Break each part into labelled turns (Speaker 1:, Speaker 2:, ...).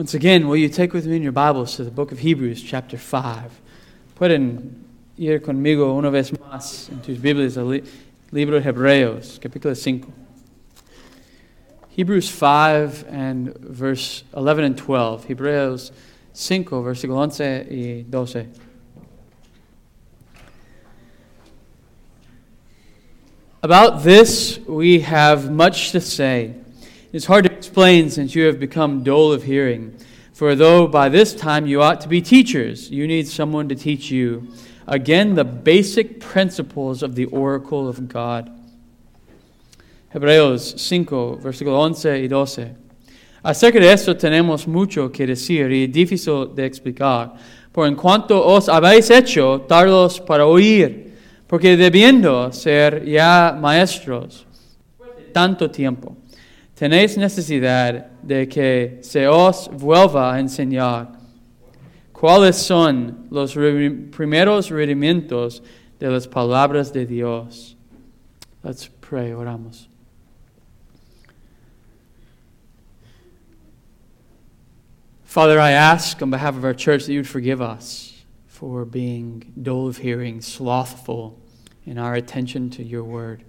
Speaker 1: Once again, will you take with me in your Bibles to the book of Hebrews, chapter 5? Pueden ir conmigo una vez más en tus Biblias al libro de Hebreos, capítulo 5. Hebrews 5 and verse 11 and 12. Hebreos 5, versículo 11 y 12. About this, we have much to say. It's hard to explain since you have become dull of hearing. For though by this time you ought to be teachers, you need someone to teach you. Again, the basic principles of the oracle of God. Hebreos 5, versículo 11 y 12. Acerca de esto tenemos mucho que decir y difícil de explicar, por en cuanto os habéis hecho tardos para oír porque debiendo ser ya maestros tanto tiempo, tenéis necesidad de que se os vuelva a enseñar cuáles son los primeros rudimentos de las palabras de Dios. Let's pray, oramos. Father, I ask on behalf of our church that you would forgive us for being dull of hearing, slothful in our attention to your word.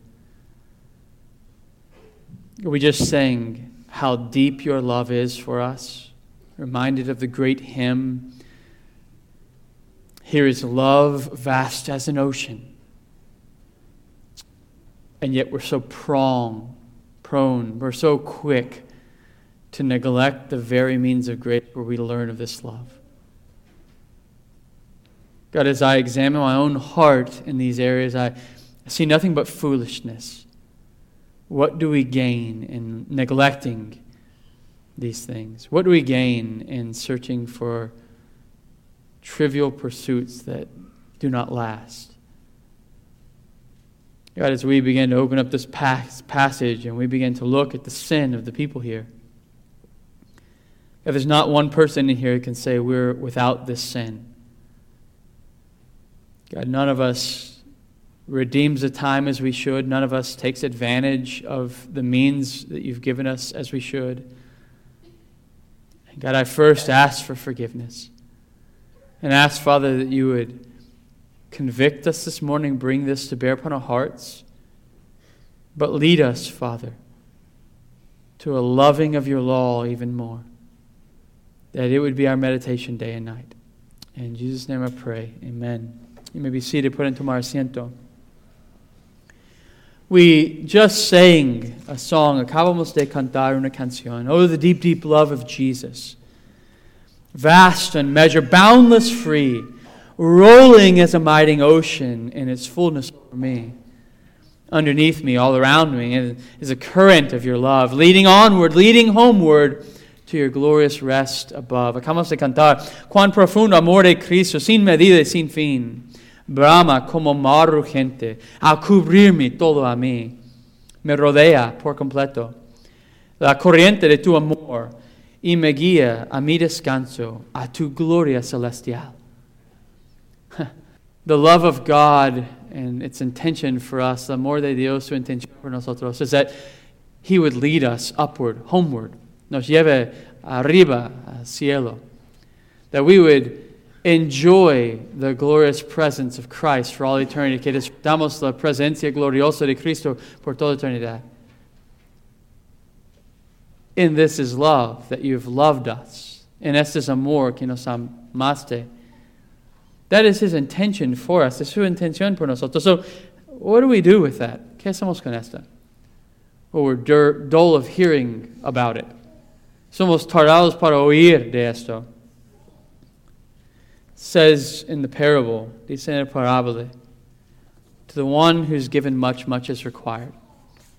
Speaker 1: We just sang how deep your love is for us, reminded of the great hymn. Here is love vast as an ocean. And yet we're so prone, prone, we're so quick to neglect the very means of grace where we learn of this love. God, as I examine my own heart in these areas, I see nothing but foolishness. What do we gain in neglecting these things? What do we gain in searching for trivial pursuits that do not last? God, as we begin to open up this passage and we begin to look at the sin of the people here, if there's not one person in here who can say we're without this sin. God, none of us redeems the time as we should. None of us takes advantage of the means that you've given us as we should. God, I first ask for forgiveness. And ask, Father, that you would convict us this morning, bring this to bear upon our hearts. But lead us, Father, to a loving of your law even more. That it would be our meditation day and night. In Jesus' name I pray. Amen. You may be seated, pueden tomar asiento. We just sang a song, acabamos de cantar una canción, Oh, the deep, deep love of Jesus. Vast and measure, boundless free, rolling as a mighty ocean in its fullness for me. Underneath me, all around me, is a current of your love, leading onward, leading homeward to your glorious rest above. Acabamos de cantar, cuán profundo amor de Cristo, sin medida y sin fin brama como mar urgente a cubrirme todo a mí. Me rodea por completo. La corriente de tu amor y me guía a mi descanso, a tu gloria celestial. The love of God and its intention for us, the amor de Dios, su intención por nosotros, is that He would lead us upward, homeward, nos lleve arriba, al cielo. That we would enjoy the glorious presence of Christ for all eternity, que disfrutamos la presencia gloriosa de Cristo por toda eternidad. In this is love, that you've loved us. En este es amor que nos amaste. That is his intention for us. Es su intención por nosotros. So, what do we do with that? ¿Qué hacemos con esta? Well, we're dull of hearing about it. Somos tardados para oír de esto says in the parable, dice en el parábola, to the one who's given much, much is required.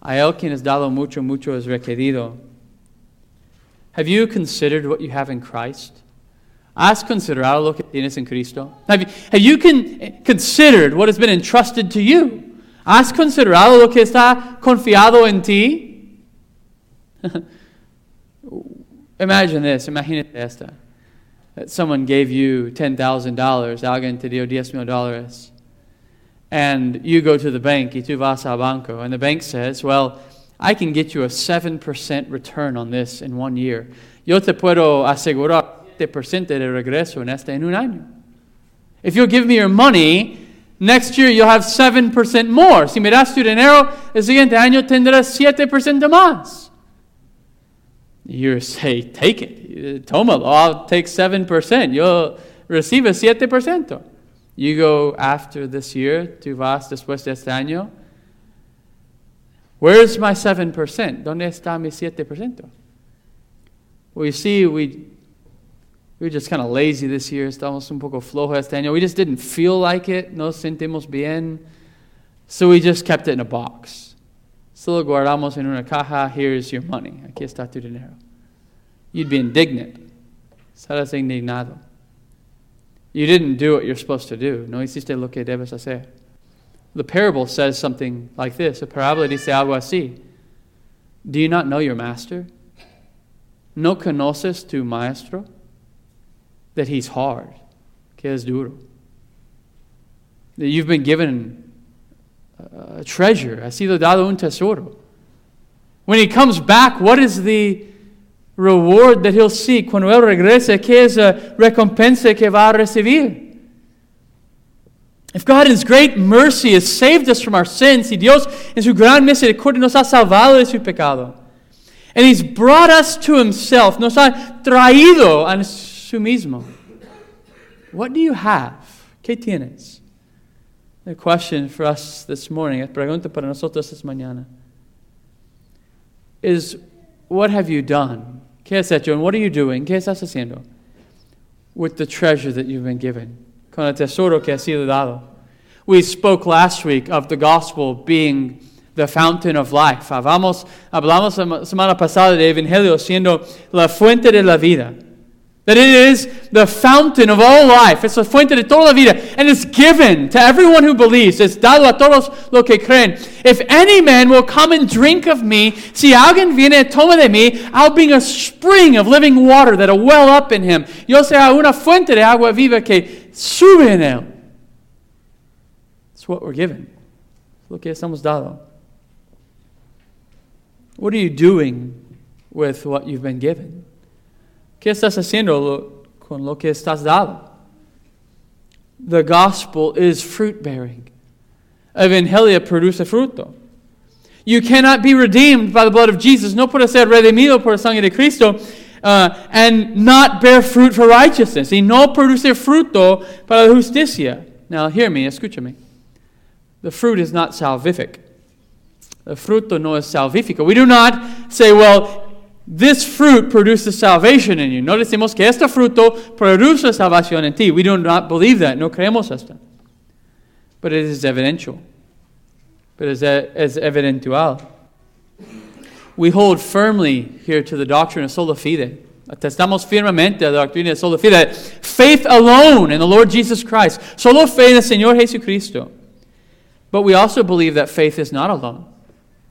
Speaker 1: A él quien es dado mucho, mucho es requerido. Have you considered what you have in Christ? ¿Has considerado lo que tienes en Cristo? Have you, have you con, considered what has been entrusted to you? ¿Has considerado lo que está confiado en ti? Imagine this, imagínate esta that someone gave you $10,000, alguien te dio diez mil dólares, and you go to the bank, y tú vas al banco, and the bank says, well, I can get you a 7% return on this in one year. Yo te puedo asegurar 7% de regreso en este en un año. If you'll give me your money, next year you'll have 7% more. Si me das tu dinero, el siguiente año tendrás 7% de más. You say, take it. Tómalo. I'll take 7%. You'll receive 7%. You go after this year, tú vas después de este año. Where's my 7%? ¿Dónde está mi 7%? Well, you see, we, we were just kind of lazy this year. Estamos un poco flojos este año. We just didn't feel like it. No sentimos bien. So we just kept it in a box. Solo guardamos en una caja. Here's your money. Aquí está tu dinero. You'd be indignant. Estarás indignado. You didn't do what you're supposed to do. No hiciste lo que debes hacer. The parable says something like this. The parábola dice algo así. Do you not know your master? ¿No conoces tu maestro? That he's hard, que es duro. That you've been given a treasure, ha sido dado un tesoro. When he comes back, what is the reward that he'll seek? Cuando él regrese, ¿qué es la recompensa que va a recibir? If God in His great mercy has saved us from our sins, y Dios en su gran misericordia nos ha salvado de su pecado, and He's brought us to Himself, nos ha traído a su mismo, what do you have? ¿Qué tienes? The question for us this morning, la pregunta para nosotros esta mañana, is what have you done? ¿Qué has hecho? And what are you doing? ¿Qué estás haciendo? With the treasure that you've been given con el tesoro que ha sido dado. We spoke last week of the gospel being the fountain of life. Hablamos, hablamos la semana pasada de Evangelio siendo la fuente de la vida. That it is the fountain of all life. Es la fuente de toda la vida. And it's given to everyone who believes. Es dado a todos los que creen. If any man will come and drink of me, si alguien viene toma de mí, I'll bring a spring of living water that'll well up in him. Yo será una fuente de agua viva que sube en él. It's what we're given. Lo que estamos dado. What are you doing with what you've been given? ¿Qué estás haciendo con lo que estás dado? The gospel is fruit bearing. Evangelia produce fruto. You cannot be redeemed by the blood of Jesus. No puede ser redimido por la sangre de Cristo uh, and not bear fruit for righteousness. Y no produce fruto para la justicia. Now, hear me, escúchame. The fruit is not salvific. The fruto no es salvífico. We do not say, well, this fruit produces salvation in you. No decimos que este fruto produce salvación en ti. We do not believe that. No creemos esto. But it is evidential. But it is evidentual. We hold firmly here to the doctrine of sola fide. Atestamos firmemente a la doctrina de sola fide. Faith alone in the Lord Jesus Christ. Solo fe en el Señor Jesucristo. But we also believe that faith is not alone.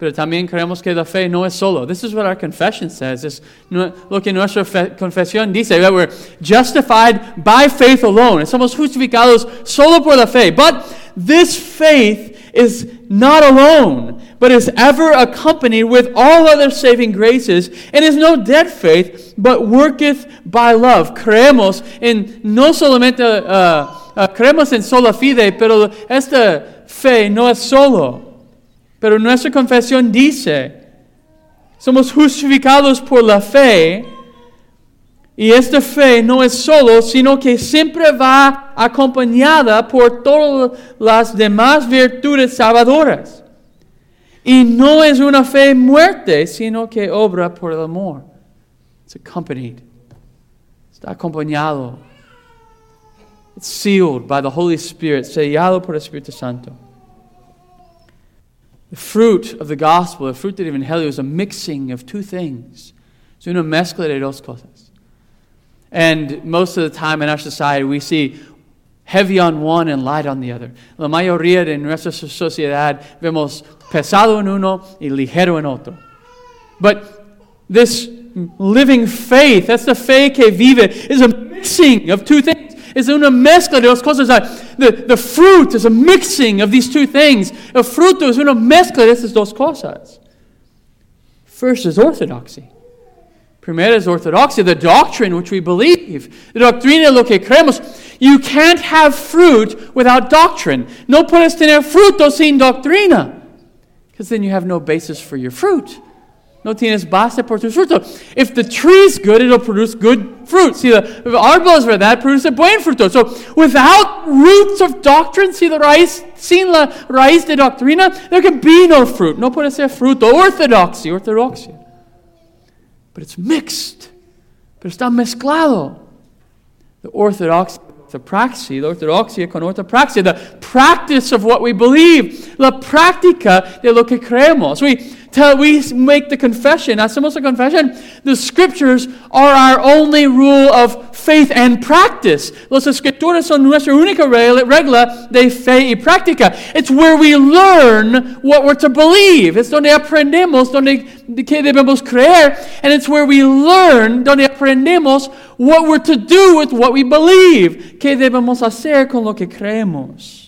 Speaker 1: Pero también creemos que la fe no es solo. This is what our confession says. Es lo que nuestra confesión dice. That we're justified by faith alone. Somos justificados solo por la fe. But this faith is not alone, but is ever accompanied with all other saving graces, and is no dead faith, but worketh by love. Creemos en no solamente uh, uh, creemos en sola fide, pero esta fe no es solo. Pero nuestra confesión dice, somos justificados por la fe, y esta fe no es solo, sino que siempre va acompañada por todas las demás virtudes salvadoras. Y no es una fe muerte, sino que obra por el amor. It's accompanied. Está acompañado. It's sealed by the Holy Spirit, sellado por el Espíritu Santo. The fruit of the gospel, the fruit del evangelio, is a mixing of two things. Es una mezcla de dos cosas. And most of the time in our society, we see heavy on one and light on the other. La mayoría de nuestra sociedad vemos pesado en uno y ligero en otro. But this living faith, that's the fe que vive, is a mixing of two things. Es una mezcla de dos cosas. The, the fruit is a mixing of these two things. El fruto es una mezcla de estas dos cosas. First is orthodoxy. Primera is orthodoxy, the doctrine which we believe. The doctrina lo que creemos. You can't have fruit without doctrine. No puedes tener fruto sin doctrina. Because then you have no basis for your fruit. No tienes base por tu fruto. If the tree is good, it'll produce good fruit. See, the árbol es verdad, produce buen fruto. So, without roots of doctrine, see the raíz, sin la raíz de doctrina, there can be no fruit. No puede ser fruto. Orthodoxy, ortodoxia. But it's mixed. Pero está mezclado. The orthodox, the praxis, the ortodoxia con ortopraxia, the practice of what we believe, la práctica de lo que creemos. We till we make the confession, That's hacemos la confession, the scriptures are our only rule of faith and practice. Los escrituras son nuestra única regla de fe y práctica. It's where we learn what we're to believe. It's donde aprendemos, donde que debemos creer, and it's where we learn, donde aprendemos what we're to do with what we believe. Que debemos hacer con lo que creemos.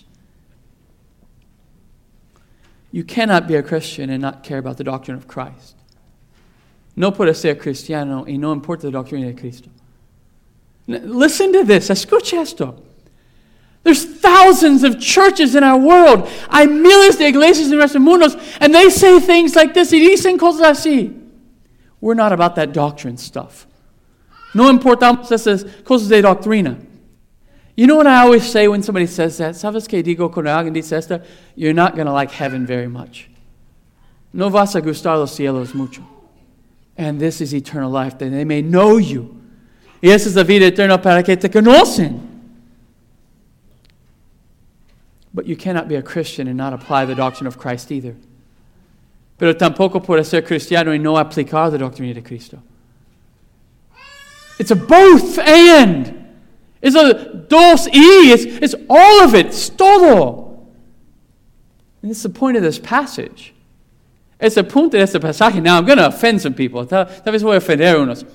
Speaker 1: You cannot be a Christian and not care about the doctrine of Christ. No puede ser cristiano y no importa la doctrina de Cristo. Listen to this. Escucha esto. There's thousands of churches in our world. Hay miles de iglesias en nuestro mundo, and they say things like this. Y dicen cosas así. We're not about that doctrine stuff. No importamos esas cosas de doctrina. You know what I always say when somebody says that? ¿Sabes que digo cuando alguien dice esto? You're not going to like heaven very much. No vas a gustar los cielos mucho. And this is eternal life, that they may know you. Y esa es la vida eterna para que te conocen. But you cannot be a Christian and not apply the doctrine of Christ either. Pero tampoco puedes ser cristiano y no aplicar la doctrina de Cristo. It's a both and. It's a dos y. It's, it's all of it. It's todo. And this is the point of this passage. It's the punto de este pasaje. Now, I'm going to offend some people. Tal, tal vez voy a ofender unos.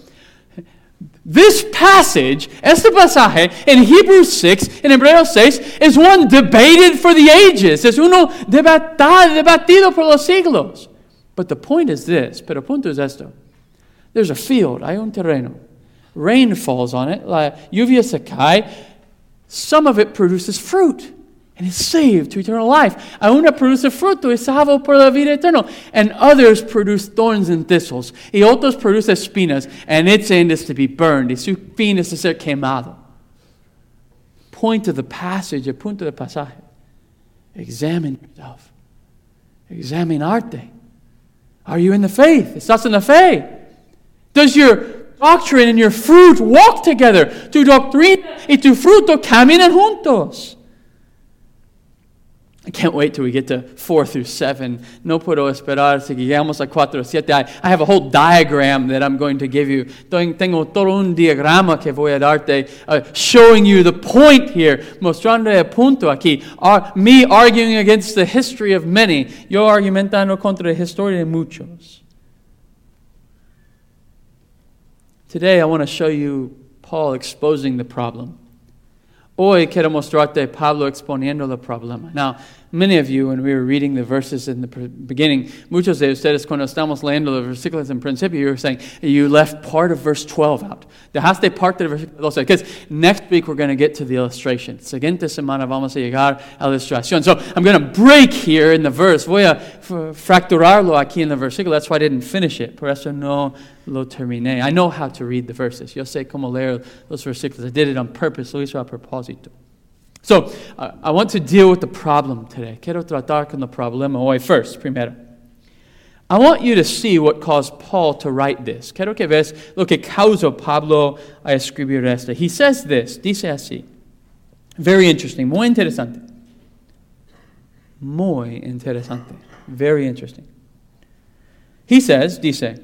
Speaker 1: This passage, este pasaje, in Hebrews 6, in Hebreos 6, is one debated for the ages. Es uno debatado, debatido por los siglos. But the point is this, pero punto es esto. There's a field, hay un terreno rain falls on it, la lluvia se cae, some of it produces fruit and is saved to eternal life. Aún produce fruto y salvo por la vida eterna. And others produce thorns and thistles. Y otros produce espinas, and its end is to be burned. Y su fin es ser quemado. Point of the passage, el punto del pasaje. Examine yourself. Examine arte. Are you in the faith? ¿Estás en la fe? Does your doctrine and your fruit walk together. Tu doctrina y tu fruto caminan juntos. I can't wait till we get to 4 through 7. No puedo esperar si llegamos a 4 7. I, I have a whole diagram that I'm going to give you. Tengo todo un diagrama que voy a darte, uh, showing you the point here, mostrando el punto aquí. Uh, me arguing against the history of many. Yo argumentando contra la historia de muchos. Today, I want to show you Paul exposing the problem. Hoy quiero mostrarte Pablo exponiendo el problema. Now, many of you, when we were reading the verses in the beginning, muchos de ustedes, cuando estamos leyendo los versículos en principio, you were saying you left part of verse 12 out. Dejaste parte del versículo 12. Because next week we're going to get to the illustration. Siguiente semana vamos a llegar a la ilustración. So I'm going to break here in the verse. Voy a fracturarlo aquí en el versículo. That's why I didn't finish it. Por eso no lo terminé. I know how to read the verses. Yo sé cómo leer los versículos. I did it on purpose. Lo hizo a propósito. So, uh, I want to deal with the problem today. Quiero tratar con el problema hoy first, primero. I want you to see what caused Paul to write this. Quiero que veas lo que causó Pablo a escribir esto. He says this, dice así. Very interesting, muy interesante. Muy interesante. Very interesting. He says, dice,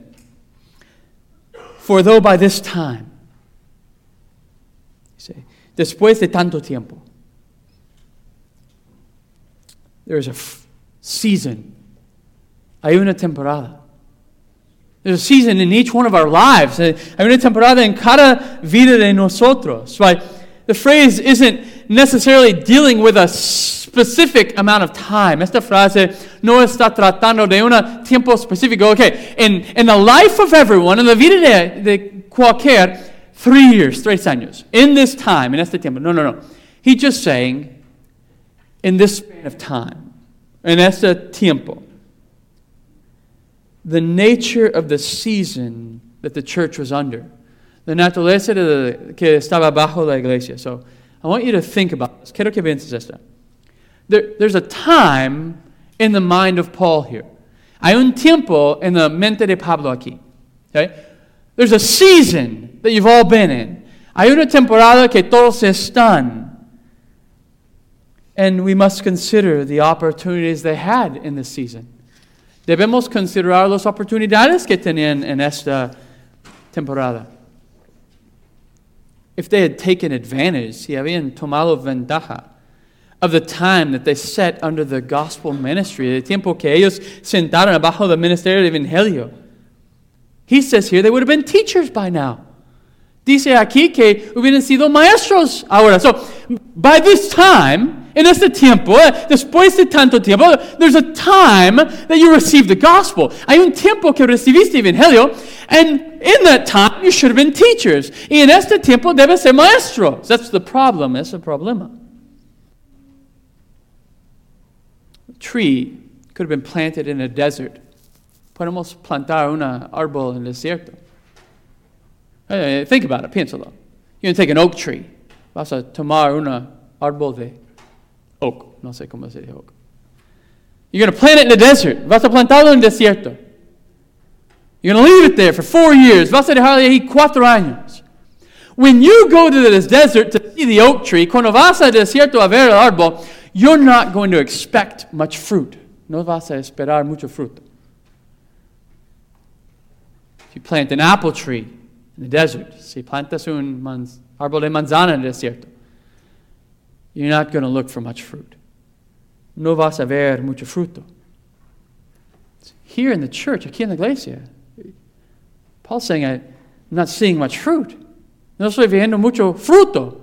Speaker 1: For though by this time, dice, después de tanto tiempo, there's a f- season. Hay una temporada. There's a season in each one of our lives. Eh, Hay una temporada en cada vida de nosotros. Right? The phrase isn't necessarily dealing with a specific amount of time. Esta frase no está tratando de un tiempo específico. Okay, in, in the life of everyone, en la vida de, de cualquier, three years, tres años. In this time, in este tiempo. No, no, no. He's just saying, in this span of time, en a tiempo, the nature of the season that the church was under, the naturaleza de, que estaba bajo la iglesia. So I want you to think about this. Quiero que pienses esto. There, there's a time in the mind of Paul here. Hay un tiempo en la mente de Pablo aquí. Okay? There's a season that you've all been in. Hay una temporada que todos están. And we must consider the opportunities they had in this season. Debemos considerar las oportunidades que tenían en esta temporada. If they had taken advantage, si habían tomado ventaja of the time that they set under the gospel ministry, el tiempo que ellos sentaron abajo del ministerio del evangelio. He says here they would have been teachers by now. Dice aquí que hubieran sido maestros ahora. So, by this time, en este tiempo, eh, después de tanto tiempo, there's a time that you receive the gospel. Hay un tiempo que recibiste evangelio, and in that time you should have been teachers. Y en este tiempo debes ser maestros. That's the problem. Es el problema. A tree could have been planted in a desert. Podemos plantar un árbol en el desierto. think about it, piénsalo. You're going to take an oak tree. Vas a tomar un árbol de oak. No sé cómo se dice. You're going to plant it in the desert. Vas a plantarlo en el desierto. You're going to leave it there for four years. Vas a dejarlo ahí cuatro años. When you go to this desert to see the oak tree, cuando vas al desierto a ver el árbol, you're not going to expect much fruit. No vas a esperar mucho fruto. If you plant an apple tree in the desert, si plantas un árbol de manzana en el desierto, you're not going to look for much fruit. No vas a ver mucho fruto. Here in the church, aquí en la iglesia, Paul's saying, I'm not seeing much fruit. No estoy viendo mucho fruto.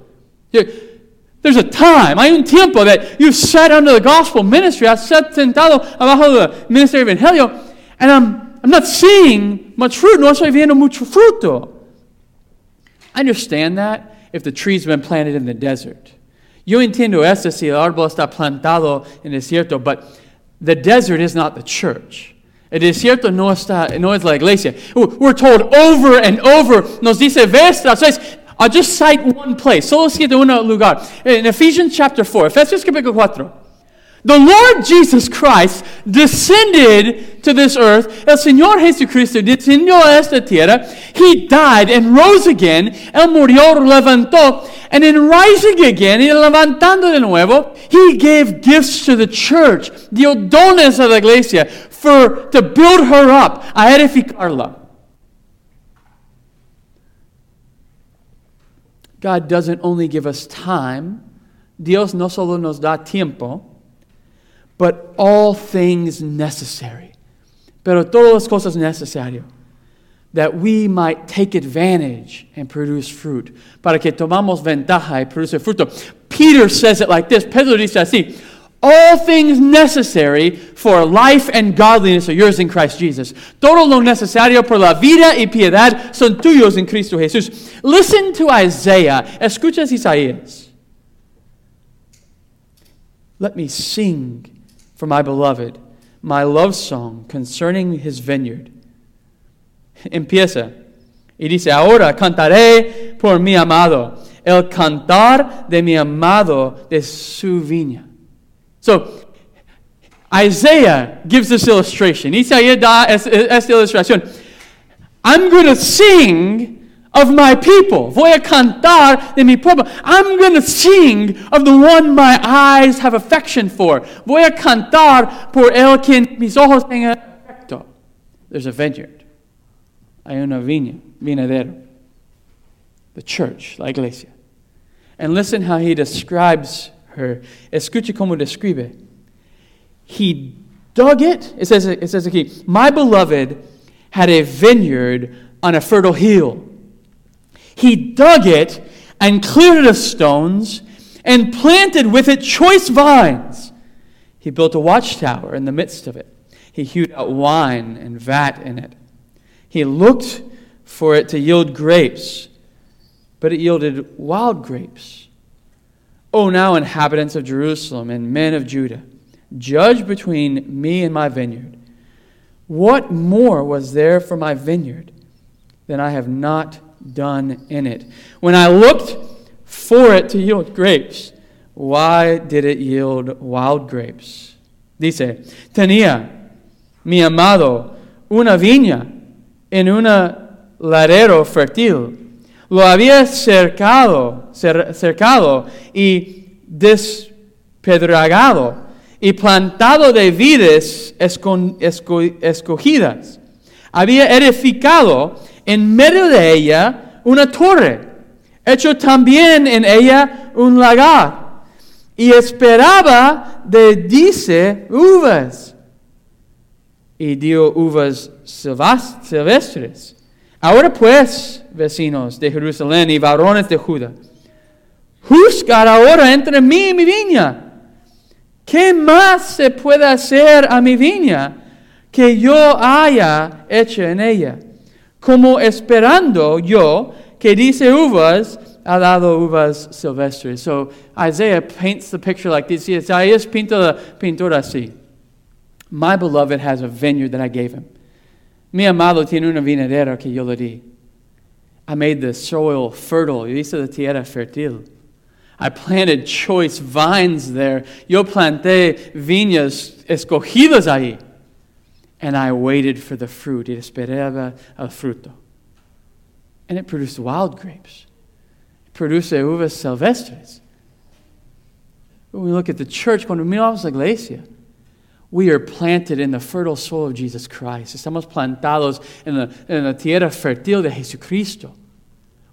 Speaker 1: There's a time, hay un tiempo that you've sat under the gospel ministry, has sat sentado abajo del ministerio evangelio, and I'm I'm not seeing much fruit, no estoy viendo mucho fruto. I understand that if the tree's been planted in the desert. Yo entiendo esto si el árbol está plantado en el desierto, but the desert is not the church. El desierto no, está, no es la iglesia. We're told over and over, nos dice vez tras vez, I'll just cite one place, solo cito un lugar. In Ephesians chapter 4, Efesios capítulo 4. The Lord Jesus Christ descended to this earth. El Señor Jesucristo descendió a esta tierra. He died and rose again. Él murió, levantó. And in rising again, y levantando de nuevo, He gave gifts to the church. Dio dones a la iglesia for, to build her up, a edificarla. God doesn't only give us time. Dios no solo nos da tiempo but all things necessary. Pero todas las cosas necesarias that we might take advantage and produce fruit. Para que tomamos ventaja y produce fruto. Peter says it like this. Pedro dice así. All things necessary for life and godliness are yours in Christ Jesus. Todo lo necesario por la vida y piedad son tuyos en Cristo Jesús. Listen to Isaiah. Escuchas Isaías. Let me sing for my beloved, my love song concerning his vineyard. Empieza y dice, ahora cantaré por mi amado, el cantar de mi amado de su viña. So, Isaiah gives this illustration. Isaías da esta ilustración. I'm going to sing of my people. Voy a cantar de mi pueblo. I'm going to sing of the one my eyes have affection for. Voy a cantar por el quien mis ojos tengan afecto. There's a vineyard. Hay una viña, vinadero. The church, la iglesia. And listen how he describes her. Escuche cómo describe. He dug it. It says, it says aquí, my beloved had a vineyard on a fertile hill he dug it and cleared it of stones and planted with it choice vines. He built a watchtower in the midst of it. He hewed out wine and vat in it. He looked for it to yield grapes, but it yielded wild grapes. O now, inhabitants of Jerusalem and men of Judah, judge between me and my vineyard. What more was there for my vineyard than I have not done in it? When I looked for it to yield grapes, why did it yield wild grapes? Dice, tenía mi amado una viña en un ladero fértil. Lo había cercado, cercado y despedragado y plantado de vides escogidas. Había edificado en medio de ella una torre, hecho también en ella un lagar y esperaba de dice uvas. Y dio uvas silvestres. Ahora pues, vecinos de Jerusalén y varones de Judá, juzgar ahora entre mí y mi viña. ¿Qué más se puede hacer a mi viña que yo haya hecho en ella? Como esperando yo que dice uvas ha dado uvas silvestres. So Isaiah paints the picture like this. Isaías pinta la pintura así. My beloved has a vineyard that I gave him. Mi amado tiene una vinadera que yo le di. I made the soil fertile. Yo hice la tierra fértil. I planted choice vines there. Yo planté viñas escogidas ahí. And I waited for the fruit. Y esperaba el fruto. And it produced wild grapes produce uvas silvestres. When we look at the church, cuando miramos la iglesia, we are planted in the fertile soil of Jesus Christ. Estamos plantados en la, en la tierra fértil de Jesucristo.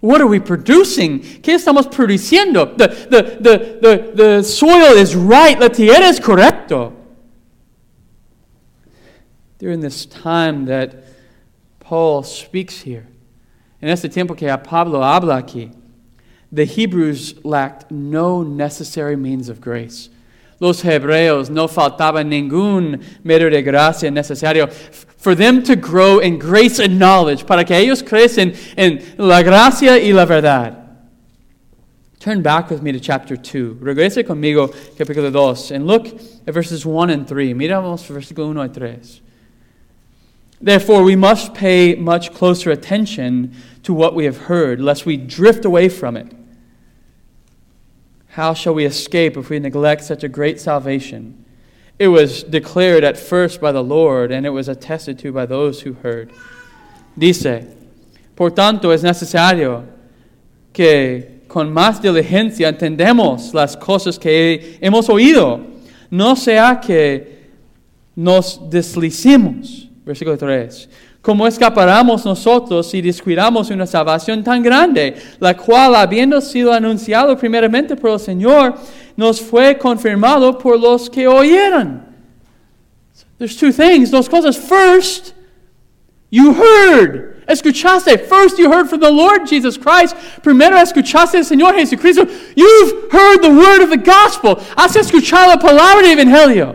Speaker 1: What are we producing? ¿Qué estamos produciendo? The, the, the, the, the soil is right, la tierra es correcto. During this time that Paul speaks here, en este tiempo que Pablo habla aquí, the Hebrews lacked no necessary means of grace. Los hebreos no faltaba ningún medio de gracia necesario for them to grow in grace and knowledge, para que ellos crecen en la gracia y la verdad. Turn back with me to chapter 2. Regrese conmigo, capítulo 2, and look at verses 1 and 3. Miramos versículo 1 y 3. Therefore, we must pay much closer attention to what we have heard, lest we drift away from it. How shall we escape if we neglect such a great salvation? It was declared at first by the Lord, and it was attested to by those who heard. Dice, Por tanto es necesario que con más diligencia entendemos las cosas que hemos oído, no sea que nos deslicemos. Versículo 3. ¿Cómo escaparemos nosotros si descuidamos una salvación tan grande, la cual, habiendo sido anunciado primeramente por el Señor, nos fue confirmado por los que oyeron? There's two things, dos cosas. First, you heard. Escuchaste. First, you heard from the Lord Jesus Christ. Primero, escuchaste al Señor Jesucristo. You've heard the word of the gospel. Has escuchado la palabra de evangelio.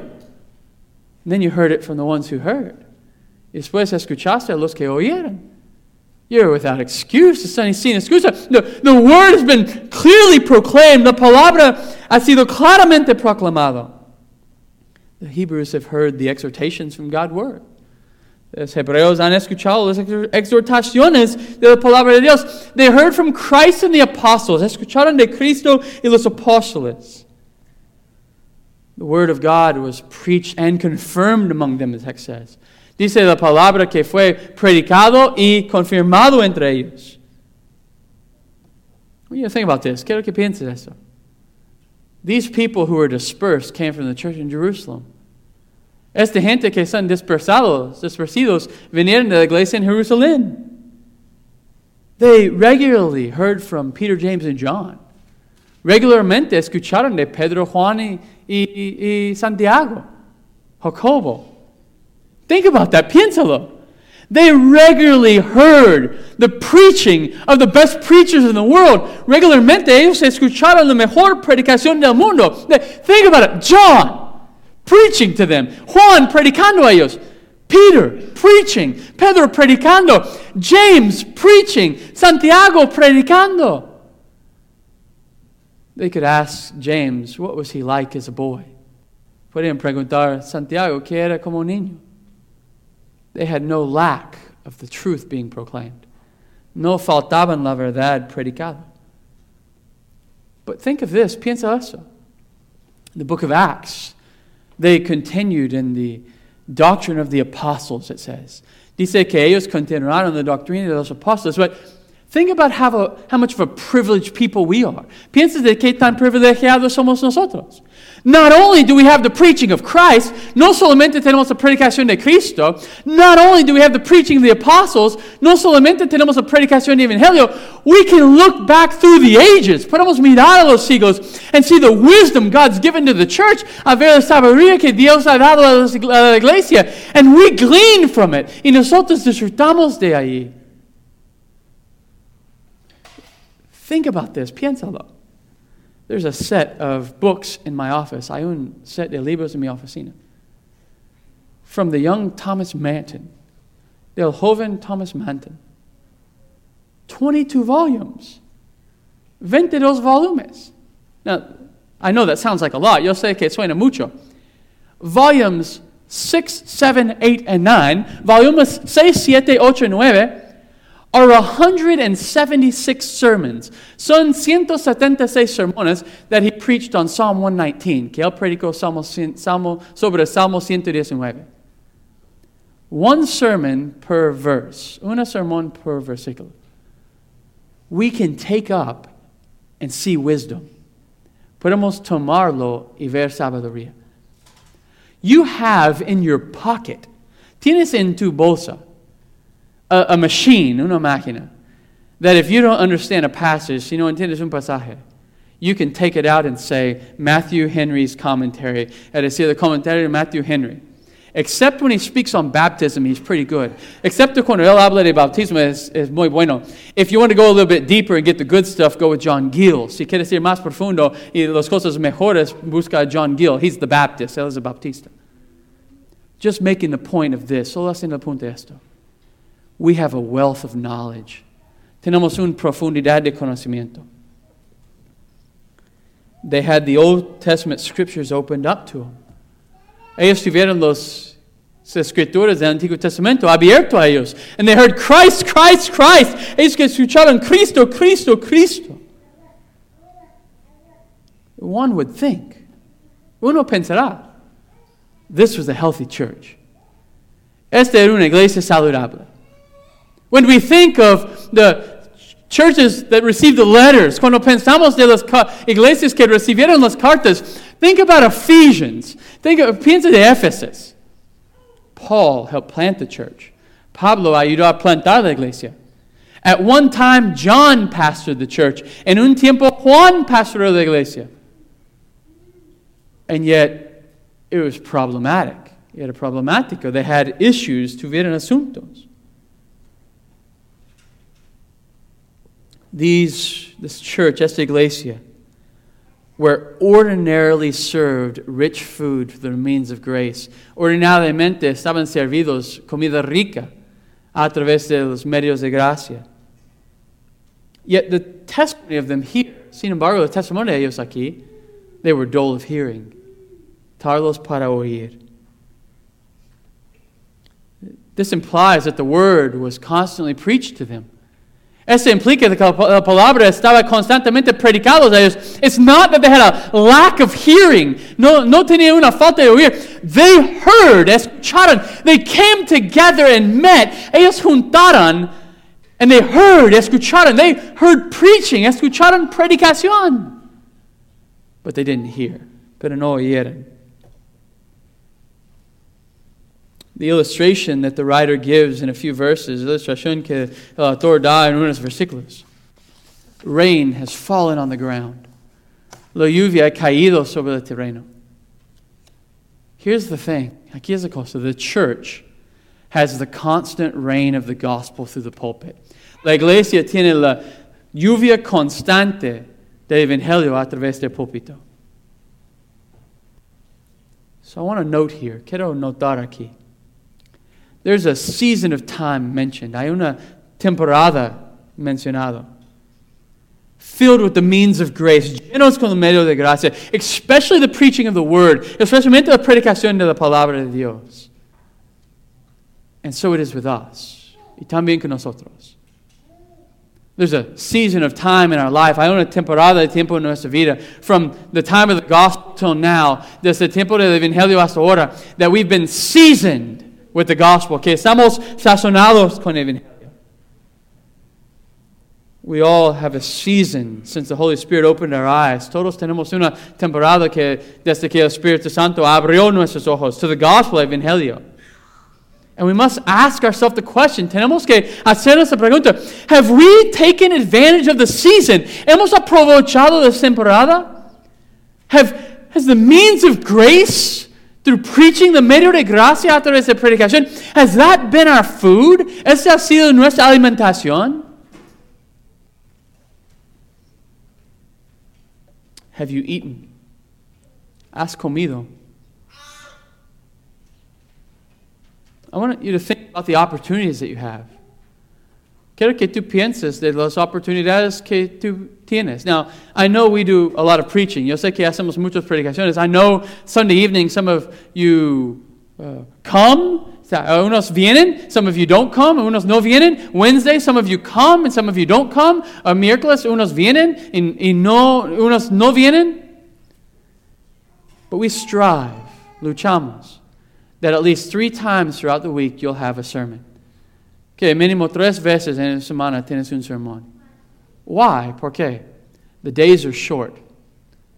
Speaker 1: And then you heard it from the ones who heard. Después escuchaste a los que oyeron. You're without excuse. Están sin excusa. The, the word has been clearly proclaimed. La palabra ha sido claramente proclamado. The Hebrews have heard the exhortations from God's word. Los hebreos han escuchado las exhortaciones de la palabra de Dios. They heard from Christ and the apostles. Escucharon de Cristo y los apóstoles. The word of God was preached and confirmed among them, the text says. Dice la palabra que fue predicado y confirmado entre ellos. What do you think about this? Quiero que pienses eso. These people who were dispersed came from the church in Jerusalem. Esta gente que están dispersados, dispersidos, vinieron de la iglesia en Jerusalén. They regularly heard from Peter, James, and John. Regularmente escucharon de Pedro, Juan y, y, y Santiago, Jacobo. Think about that. Piénsalo. They regularly heard the preaching of the best preachers in the world. Regularmente ellos escucharon la mejor predicación del mundo. Think about it. John, preaching to them. Juan predicando a ellos. Peter preaching. Pedro predicando. James preaching. Santiago predicando. They could ask James, what was he like as a boy? Podían preguntar, Santiago, ¿qué era como niño? They had no lack of the truth being proclaimed. No faltaban la verdad predicada. But think of this, piensa eso. In the book of Acts, they continued in the doctrine of the apostles, it says. Dice que ellos continuaron la doctrina de los apóstoles. But think about how, a, how much of a privileged people we are. Piensa de qué tan privilegiados somos nosotros. Not only do we have the preaching of Christ, no solamente tenemos la predicación de Cristo, not only do we have the preaching of the apostles, no solamente tenemos la predicación del Evangelio, we can look back through the ages, podemos mirar a los siglos and see the wisdom God's given to the church, a ver la sabiduría que Dios ha dado a la iglesia, and we glean from it, y nosotros disfrutamos de ahí. Think about this, piénsalo. There's a set of books in my office. Hay un set de libros en mi oficina. From the young Thomas Manton, del joven Thomas Manton. 22 volumes. 22 volumes. Now, I know that sounds like a lot. Yo sé que suena mucho. Volumes 6, 7, 8, and 9. Volumes 6, 7, 8, 9 are 176 sermons. Son 176 sermones that he preached on Psalm 119, que él predicó Salmo, Salmo, sobre Salmo 119. One sermon per verse, una sermón per versículo. We can take up and see wisdom. Podemos tomarlo y ver sabiduría. You have in your pocket, tienes en tu bolsa, a, a machine, una máquina, that if you don't understand a passage, si no entiendes un pasaje, you can take it out and say Matthew Henry's commentary, es decir, the commentary of Matthew Henry. Except when he speaks on baptism, he's pretty good. Except cuando él habla de bautismo, es, es muy bueno. If you want to go a little bit deeper and get the good stuff, go with John Gill. Si quieres ir más profundo y las cosas mejores, busca John Gill. He's the Baptist, él es el Bautista. Just making the point of this, solo haciendo el punto de esto we have a wealth of knowledge. Tenemos una profundidad de conocimiento. They had the Old Testament scriptures opened up to them. Ellos tuvieron los escrituras del Antiguo Testamento abierto a ellos. And they heard Christ, Christ, Christ. Ellos que escucharon Cristo, Cristo, Cristo. One would think, uno pensará, this was a healthy church. Esta era una iglesia saludable. When we think of the churches that received the letters, cuando pensamos de las iglesias que recibieron las cartas, think about Ephesians. Think of, piensa de Ephesus. Paul helped plant the church. Pablo ayudó a plantar la iglesia. At one time, John pastored the church. En un tiempo, Juan pastoró la iglesia. And yet, it was problematic. Era problemático. They had issues, tuvieron asuntos. These, this church, esta iglesia, were ordinarily served rich food for the means of grace. Ordinariamente estaban servidos comida rica a través de los medios de gracia. Yet the testimony of them here, sin embargo, el testimonio de ellos aquí, they were dull of hearing, tardos para oír. This implies that the word was constantly preached to them. Eso implica que la palabra estaba constantemente predicada a ellos. It's not that they had a lack of hearing. No, no tenían una falta de oír. They heard, escucharon. They came together and met. Ellos juntaron and they heard, escucharon. They heard preaching, escucharon predicación. But they didn't hear. Pero no oyeron. The illustration that the writer gives in a few verses, ilustración que uh, el autor da en unos versículos. Rain has fallen on the ground. La lluvia ha caído sobre el terreno. Here's the thing. Aquí es la cosa. The church has the constant rain of the gospel through the pulpit. La iglesia tiene la lluvia constante del evangelio a través del púlpito. So I want to note here, quiero notar aquí. There's a season of time mentioned. Hay una temporada mencionado. Filled with the means of grace, llenos con el medio de gracia, especially the preaching of the word, especialmente la predicación de la palabra de Dios. And so it is with us, y también con nosotros. There's a season of time in our life. Hay una temporada de tiempo en nuestra vida. From the time of the gospel till now, desde el tiempo del evangelio hasta ahora, that we've been seasoned with the gospel, que estamos sazonados con el. We all have a season since the Holy Spirit opened our eyes. Todos tenemos una temporada que desde que el Espíritu Santo abrió nuestros ojos to the gospel evangelio. And we must ask ourselves the question, tenemos que hacer esa pregunta, have we taken advantage of the season? ¿Hemos aprovechado la temporada? Have, has the means of grace through preaching the medio de gracia a través de predicación, has that been our food? ¿Esa ha sido nuestra alimentación? Have you eaten? ¿Has comido? I want you to think about the opportunities that you have. Quiero que tú pienses de las oportunidades que tú tienes. Now, I know we do a lot of preaching. Yo sé que hacemos muchas predicaciones. I know Sunday evening some of you uh, come. Unos vienen, some of you don't come, unos no vienen. Wednesday, some of you come and some of you don't come. A miércoles, unos vienen y, y no, unos no vienen. But we strive, luchamos that at least three times throughout the week you'll have a sermon. Que mínimo tres veces en la semana tienes un sermón. Why? ¿Por qué? The days are short.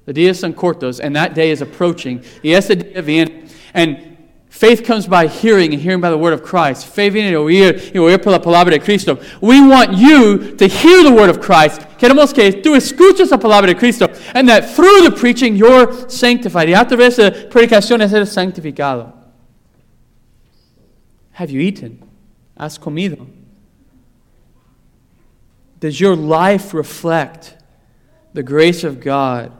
Speaker 1: The días son cortos, and that day is approaching. Y ese día viene. And faith comes by hearing, and hearing by the word of Christ. Fe viene de oír, y oír por la palabra de Cristo. We want you to hear the word of Christ. Queremos que tú escuches la palabra de Cristo. And that through the preaching you're sanctified. Y a través de la predicación eres santificado. Have you eaten? Has comido? Does your life reflect the grace of God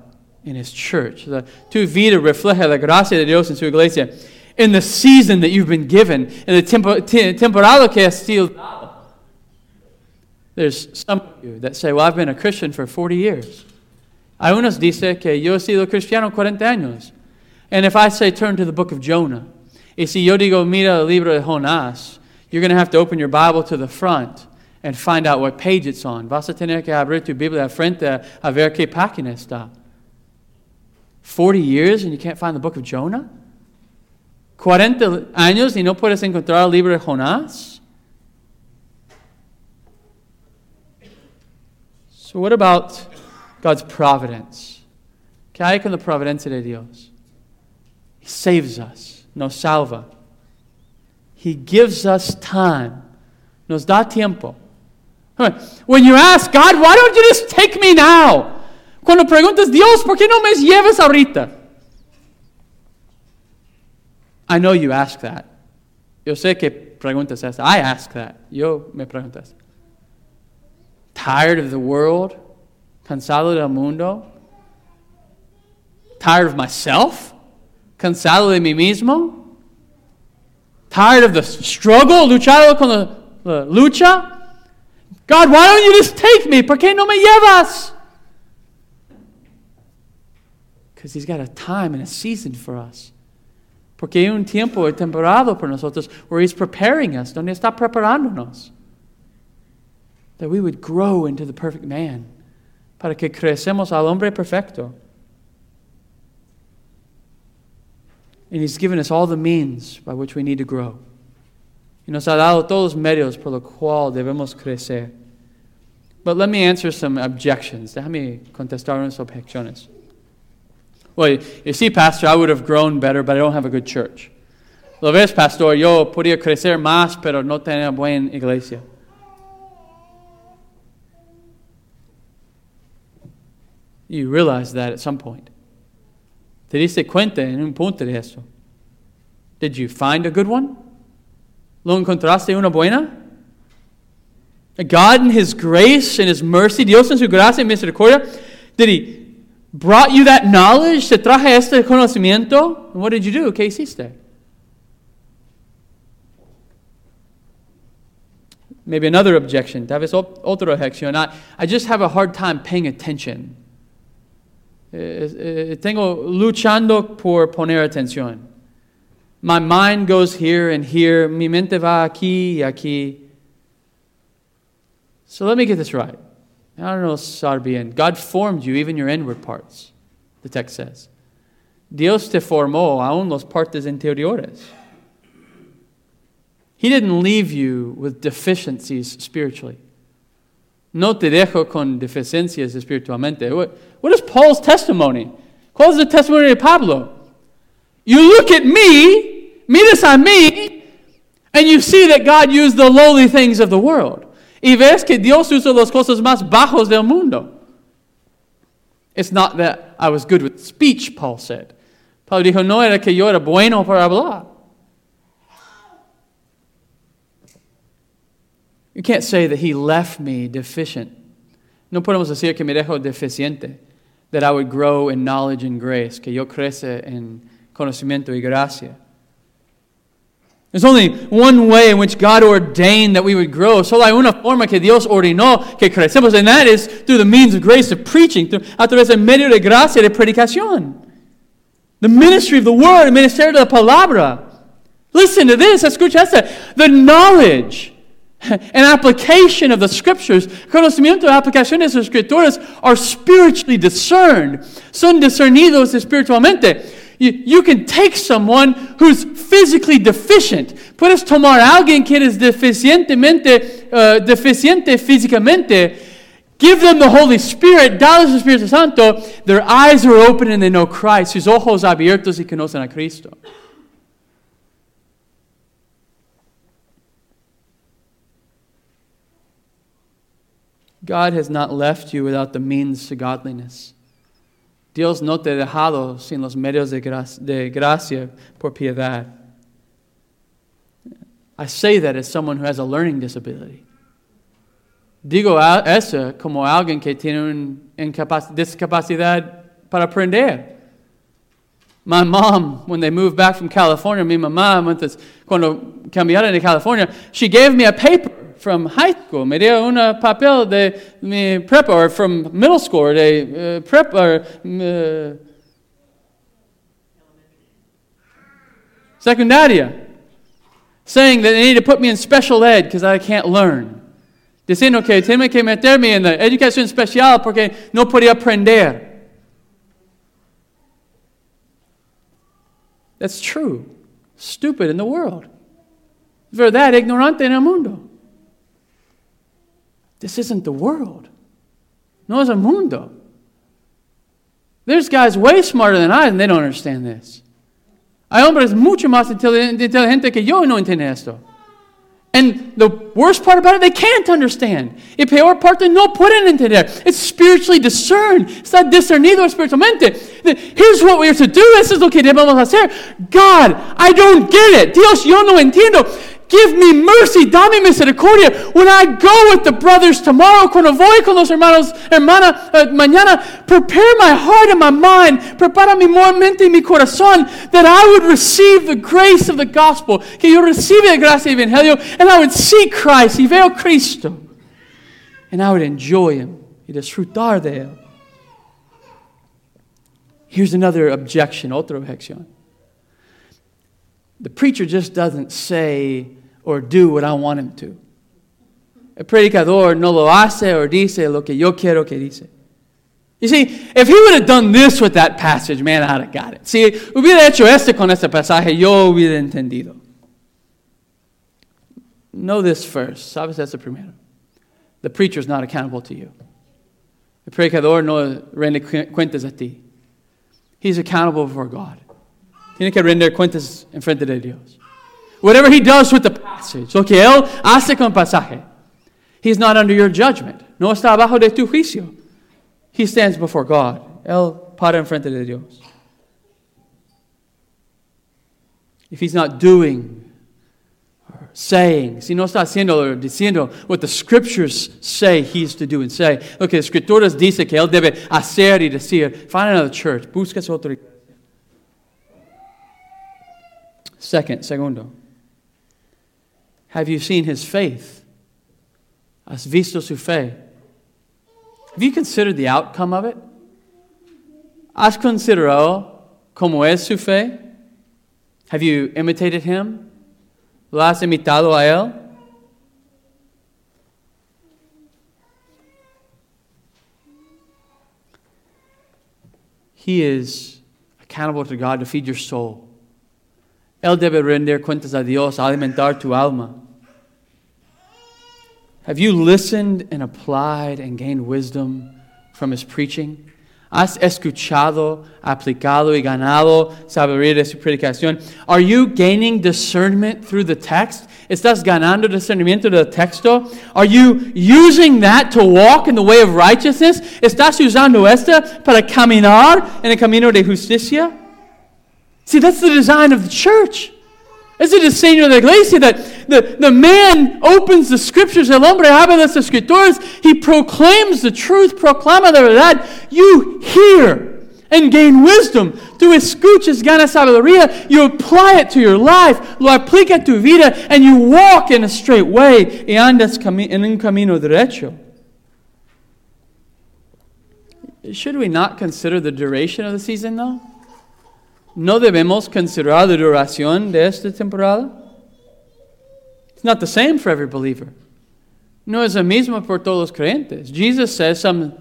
Speaker 1: in His church? The, tu vida refleja la gracia de Dios en su iglesia. In the season that you've been given, in the tempo, temporada que has sido. There's some of you that say, Well, I've been a Christian for 40 years. Hay unos dice que yo he sido cristiano 40 años. And if I say turn to the book of Jonah, Y si yo digo, mira el libro de Jonás, you're going to have to open your Bible to the front and find out what page it's on. Vas a tener que abrir tu Biblia frente a ver qué página está. 40 years and you can't find the book of Jonah? 40 años y no puedes encontrar el libro de Jonás? So, what about God's providence? ¿Qué hay con la providencia de Dios? He saves us nos salva. He gives us time. Nos da tiempo. When you ask God, why don't you just take me now? Cuando preguntas, Dios, ¿por qué no me llevas ahorita? I know you ask that. Yo sé que preguntas eso. I ask that. Yo me preguntas. Tired of the world? Cansado del mundo? Tired of myself? cansado de mí mismo, tired of the struggle, luchado con la, la lucha. God, why don't you just take me? ¿Por qué no me llevas? Because He's got a time and a season for us. Porque hay un tiempo temporado por nosotros where He's preparing us, donde está preparándonos. That we would grow into the perfect man. Para que crecemos al hombre perfecto. And He's given us all the means by which we need to grow. Y nos ha dado todos los medios por los cuales debemos crecer. But let me answer some objections. Déjame contestar unas objeciones. Well, you see, Pastor, I would have grown better, but I don't have a good church. Lo ves, Pastor, yo podría crecer más, pero no tenía buena iglesia. You realize that at some point. ¿Te diste cuenta en un punto de eso? Did you find a good one? ¿Lo encontraste una buena? God in His grace and His mercy, Dios en su gracia y misericordia, did He brought you that knowledge, te traje este conocimiento. And what did you do? ¿Qué hiciste? Maybe another objection. Tal vez otra objeción. I, I just have a hard time paying attention. Eh, eh, tengo luchando por poner atención. My mind goes here and here. Mi mente va aquí y aquí. So let me get this right. I don't know, Sarbian. God formed you, even your inward parts, the text says. Dios te formó aún los partes interiores. He didn't leave you with deficiencies spiritually. No te dejo con deficiencias espiritualmente. What, is Paul's testimony? ¿Cuál es the testimony of Pablo? You look at me, miras a mí, and you see that God used the lowly things of the world. Y ves que Dios usó las cosas más bajos del mundo. It's not that I was good with speech, Paul said. Pablo dijo, no era que yo era bueno para hablar. You can't say that he left me deficient. No podemos decir que me dejó deficiente. That I would grow in knowledge and grace, que yo crece en conocimiento y gracia. There's only one way in which God ordained that we would grow. Solo hay una forma que Dios ordenó que crecemos, and that is through the means of grace of preaching, through, a través del medio de gracia de predicación. The ministry of the word, el ministerio de la palabra. Listen to this, escucha esta. The knowledge and application of the scriptures, conocimiento y aplicación de las escrituras are spiritually discerned. Son discernidos espiritualmente. You, you can take someone who's physically deficient. Puedes tomar a alguien que es deficientemente, uh, deficiente físicamente. Give them the Holy Spirit, darles el Espíritu Santo. Their eyes are open and they know Christ. Sus ojos abiertos y conocen a Cristo. God has not left you without the means to godliness. Dios no te ha dejado sin los medios de, gracia, de gracia por piedad. I say that as someone who has a learning disability. Digo eso como alguien que tiene una discapacidad para aprender. My mom, when they moved back from California, mi mamá, cuando cambiaron de California, she gave me a paper from high school. Me dio un papel de mi prep or from middle school de uh, prep or uh, secundaria, saying that they need to put me in special ed because I can't learn. Diciendo que tiene que meterme en la educación especial porque no podía aprender. That's true. Stupid in the world. Verdad ignorante en el mundo. This isn't the world. No es el mundo. There's guys way smarter than I and they don't understand this. Hay hombres mucho más inteligentes que yo no entienden esto. And the worst part about it, they can't understand. Y peor parte, no pueden entender. It's spiritually discerned. Está discernido espiritualmente. Here's what we are to do. Eso es lo que debemos hacer. God, I don't get it. Dios, yo no entiendo. Give me mercy, dame misericordia. When I go with the brothers tomorrow, cuando voy con los hermanos, hermana, uh, mañana, prepare my heart and my mind, prepara mi mente y mi corazón, that I would receive the grace of the gospel, que yo reciba la gracia del evangelio, and I would see Christ, y veo Cristo, and I would enjoy Him y disfrutar de Él. Here's another objection, otra objeción. The preacher just doesn't say or do what I want him to. El predicador no lo hace or dice lo que yo quiero que dice. You see, if he would have done this with that passage, man, I'd have got it. Si hubiera hecho este con este pasaje, yo hubiera entendido. Know this first. Sabes eso primero. The preacher is not accountable to you. El predicador no rende cuentas a ti. He's accountable before God. Tiene que render cuentas en frente de Dios. Whatever he does with the passage, lo que él hace con el pasaje, he's not under your judgment. No está abajo de tu juicio. He stands before God. Él para en frente de Dios. If he's not doing or saying, si no está haciendo, o diciendo what the scriptures say he's to do and say, lo que las escrituras dice que él debe hacer y decir, find another church, busques otra iglesia. Second, segundo, have you seen his faith? ¿Has visto su fe? Have you considered the outcome of it? ¿Has considerado cómo es su fe? Have you imitated him? ¿Lo has imitado a él? He is accountable to God to feed your soul. Él debe render cuentas a Dios, alimentar tu alma. Have you listened and applied and gained wisdom from his preaching? ¿Has escuchado, aplicado y ganado sabiduría de su predicación? Are you gaining discernment through the text? ¿Estás ganando discernimiento del texto? Are you using that to walk in the way of righteousness? ¿Estás usando esta para caminar en el camino de justicia? See, that's the design of the church. Es el diseño de la iglesia that the, the man opens the scriptures, el hombre abre las escrituras, he proclaims the truth, proclama la verdad. You hear and gain wisdom. Tú escuchas, ganas sabiduría, you apply it to your life, lo aplica tu vida, and you walk in a straight way y andas en un camino derecho. Should we not consider the duration of the season, though? ¿No debemos considerar la duración de esta temporada? It's not the same for every believer. No es la misma por todos los creyentes. Jesus says some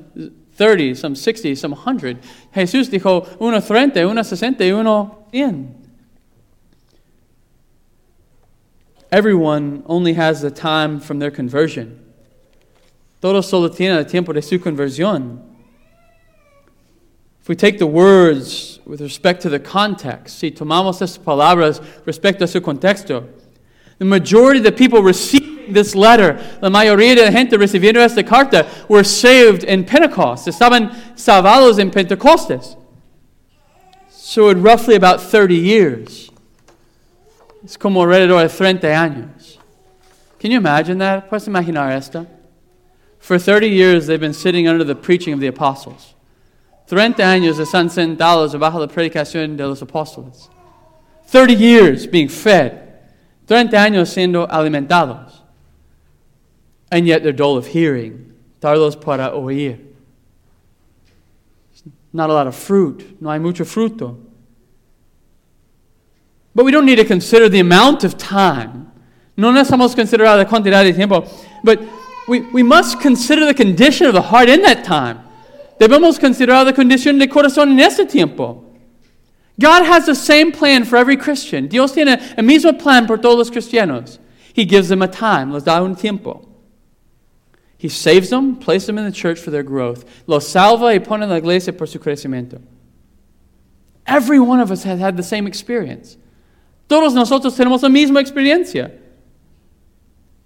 Speaker 1: 30, some 60, some 100. Jesús dijo uno 30, uno 60 y uno 100. Everyone only has the time from their conversion. Todos solo tienen el tiempo de su conversión. If we take the words with respect to the context, si tomamos estas palabras respecto a su contexto, the majority of the people receiving this letter, la mayoría de la gente recibiendo esta carta, were saved in Pentecost. Estaban salvados en Pentecostes. So, in roughly about 30 years, es como alrededor de 30 años. Can you imagine that? Puedes imaginar esto? For 30 years, they've been sitting under the preaching of the apostles. 30 años están sentados bajo la predicación de los apóstoles. 30 years being fed. 30 años siendo alimentados. And yet they're dull of hearing. Tardos para oír. Not a lot of fruit. No hay mucho fruto. But we don't need to consider the amount of time. No necesitamos considerar la cantidad de tiempo. But we, we must consider the condition of the heart in that time. Debemos considerar la condición de corazón en este tiempo. God has the same plan for every Christian. Dios tiene el mismo plan por todos los cristianos. He gives them a time, les da un tiempo. He saves them, places them in the church for their growth. Los salva y pone en la iglesia por su crecimiento. Every one of us has had the same experience. Todos nosotros tenemos la misma experiencia.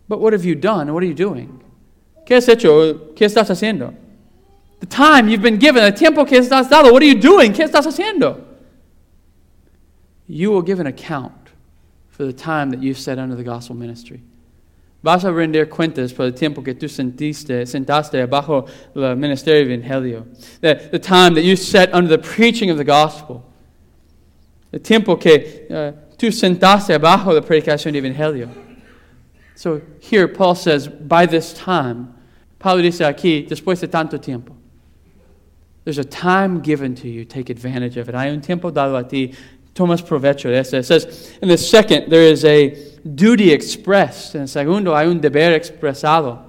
Speaker 1: But what have you done? What are you doing? ¿Qué has hecho? ¿Qué estás haciendo? The time you've been given, el tiempo que estás dado, what are you doing? ¿Qué estás haciendo? You will give an account for the time that you've set under the gospel ministry. Vas a render cuentas por el tiempo que tú sentiste, sentaste bajo el ministerio evangelio. The, the time that you set under the preaching of the gospel. El tiempo que uh, tú sentaste bajo la predicación del evangelio. So here Paul says, by this time, Pablo dice aquí, después de tanto tiempo. There's a time given to you. Take advantage of it. Hay un tiempo dado a ti. Tomas provecho de eso. It says, in the second, there is a duty expressed. En segundo, hay un deber expresado.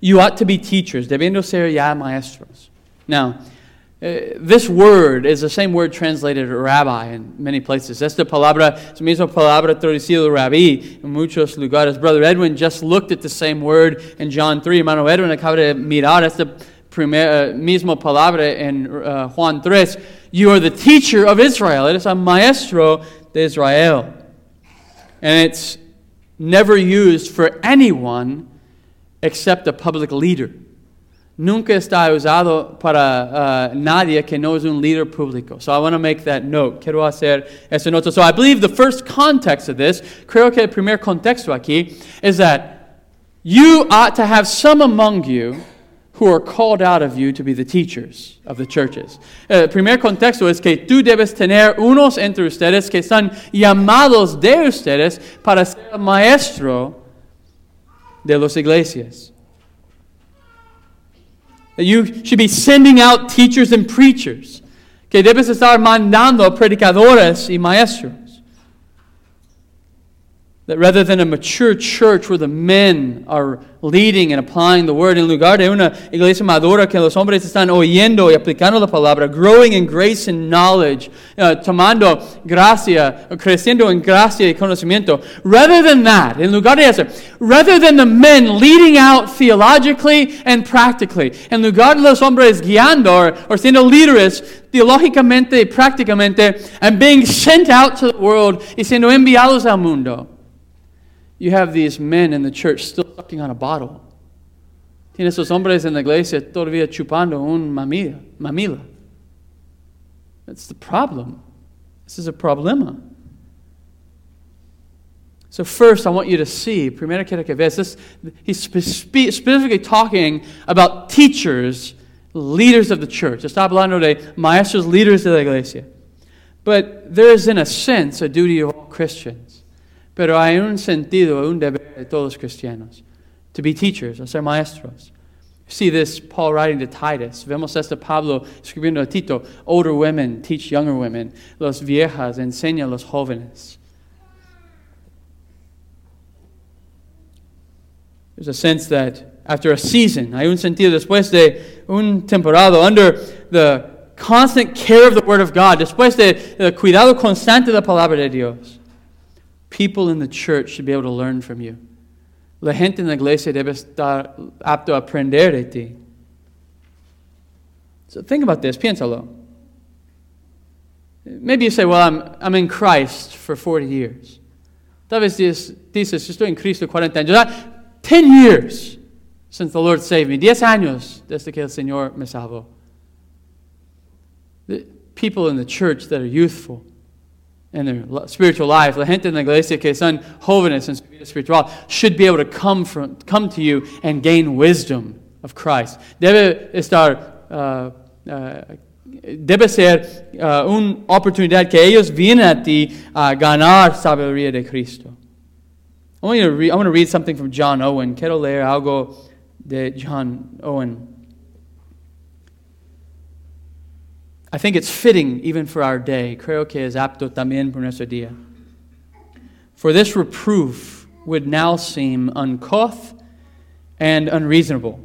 Speaker 1: You ought to be teachers, debiendo ser ya maestros. Now, uh, this word is the same word translated rabbi in many places. Esta palabra es misma palabra traducido rabí en muchos lugares. Brother Edwin just looked at the same word in John 3. Hermano Edwin acaba de mirar esta primer, uh, misma palabra en uh, Juan 3. You are the teacher of Israel. Eres el maestro de Israel. And it's never used for anyone except a public leader. nunca está usado para uh, nadie que no es un líder público. So I want to make that note. Quiero hacer esa nota. So I believe the first context of this, creo que el primer contexto aquí, is that you ought to have some among you who are called out of you to be the teachers of the churches. El primer contexto es que tú debes tener unos entre ustedes que están llamados de ustedes para ser maestro de las iglesias. That you should be sending out teachers and preachers. Que debes estar mandando predicadores y maestros. That rather than a mature church where the men are leading and applying the word, en lugar de una iglesia madura que los hombres están oyendo y aplicando la palabra, growing in grace and knowledge, uh, tomando gracia, creciendo en gracia y conocimiento, rather than that, en lugar de eso, rather than the men leading out theologically and practically, en lugar de los hombres guiando or, or siendo líderes teológicamente y prácticamente, and being sent out to the world y siendo enviados al mundo you have these men in the church still sucking on a bottle. Tienes esos hombres en la iglesia todavía chupando un mamila. mamila. That's the problem. This is a problema. So first, I want you to see, primero quiero que veas, this, he's specifically talking about teachers, leaders of the church. Está hablando de maestros, leaders de la iglesia. But there is, in a sense, a duty of all Christians. Pero hay un sentido, un deber de todos los cristianos. To be teachers, a ser maestros. See this, Paul writing to Titus. Vemos esto Pablo escribiendo a Tito. Older women teach younger women. Los viejas enseñan a los jóvenes. There's a sense that after a season, hay un sentido después de un temporada, under the constant care of the Word of God, después de el cuidado constante de la palabra de Dios, People in the church should be able to learn from you. La gente en la iglesia debe estar apto a aprender de ti. So think about this, piénsalo. Maybe you say, well, I'm, I'm in Christ for 40 years. Tal vez dices, estoy en Cristo 40 años. Ah, 10 years since the Lord saved me. 10 años desde que el Señor me salvó. The people in the church that are youthful, in their spiritual life, la gente en la iglesia que son jóvenes en su vida espiritual, should be able to come, from, come to you and gain wisdom of Christ. Debe estar, uh, uh, debe ser uh, una oportunidad que ellos vienen a ti a ganar sabiduría de Cristo. I want, you to read, I want to read something from John Owen. Quiero leer algo de John Owen. I think it's fitting even for our day. Creo que es apto también por nuestro día. For this reproof would now seem uncouth and unreasonable.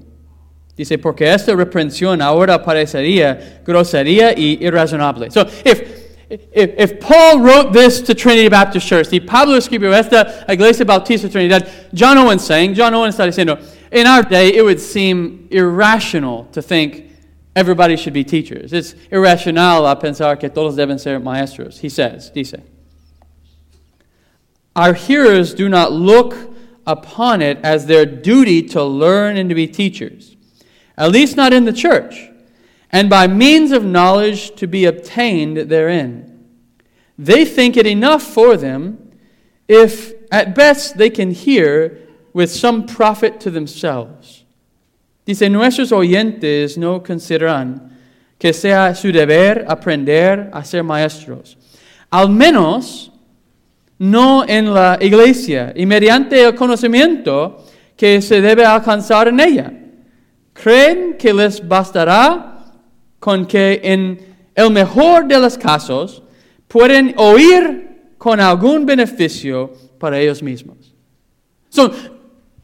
Speaker 1: Dice, porque esta reprensión ahora parecería grosería y irrazonable. So, if, if, if Paul wrote this to Trinity Baptist Church, si Pablo escribió esta Iglesia Bautista Trinidad, John Owen saying, John Owen está diciendo, in our day it would seem irrational to think everybody should be teachers. It's irracional a pensar que todos deben ser maestros. He says, dice, our hearers do not look upon it as their duty to learn and to be teachers, at least not in the church, and by means of knowledge to be obtained therein. They think it enough for them if at best they can hear with some profit to themselves. Dice, nuestros oyentes no consideran que sea su deber aprender a ser maestros. Al menos no en la iglesia y mediante el conocimiento que se debe alcanzar en ella. Creen que les bastará con que en el mejor de los casos pueden oír con algún beneficio para ellos mismos. So,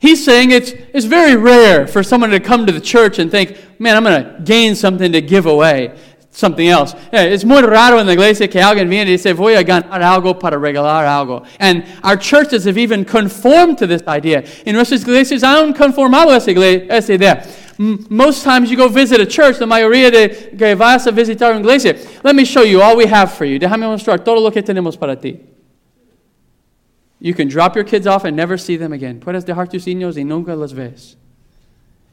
Speaker 1: He's saying it's, it's very rare for someone to come to the church and think, man, I'm going to gain something to give away, something else. It's muy raro en la iglesia que alguien viene y dice, voy a ganar algo para regalar algo. And our churches have even conformed to this idea. En nuestras iglesias han conformado esa, esa idea. Most times you go visit a church, the mayoría de que vas a visitar una iglesia, let me show you all we have for you. Déjame mostrar todo lo que tenemos para ti. You can drop your kids off and never see them again. Puedes dejar tus niños y nunca los ves.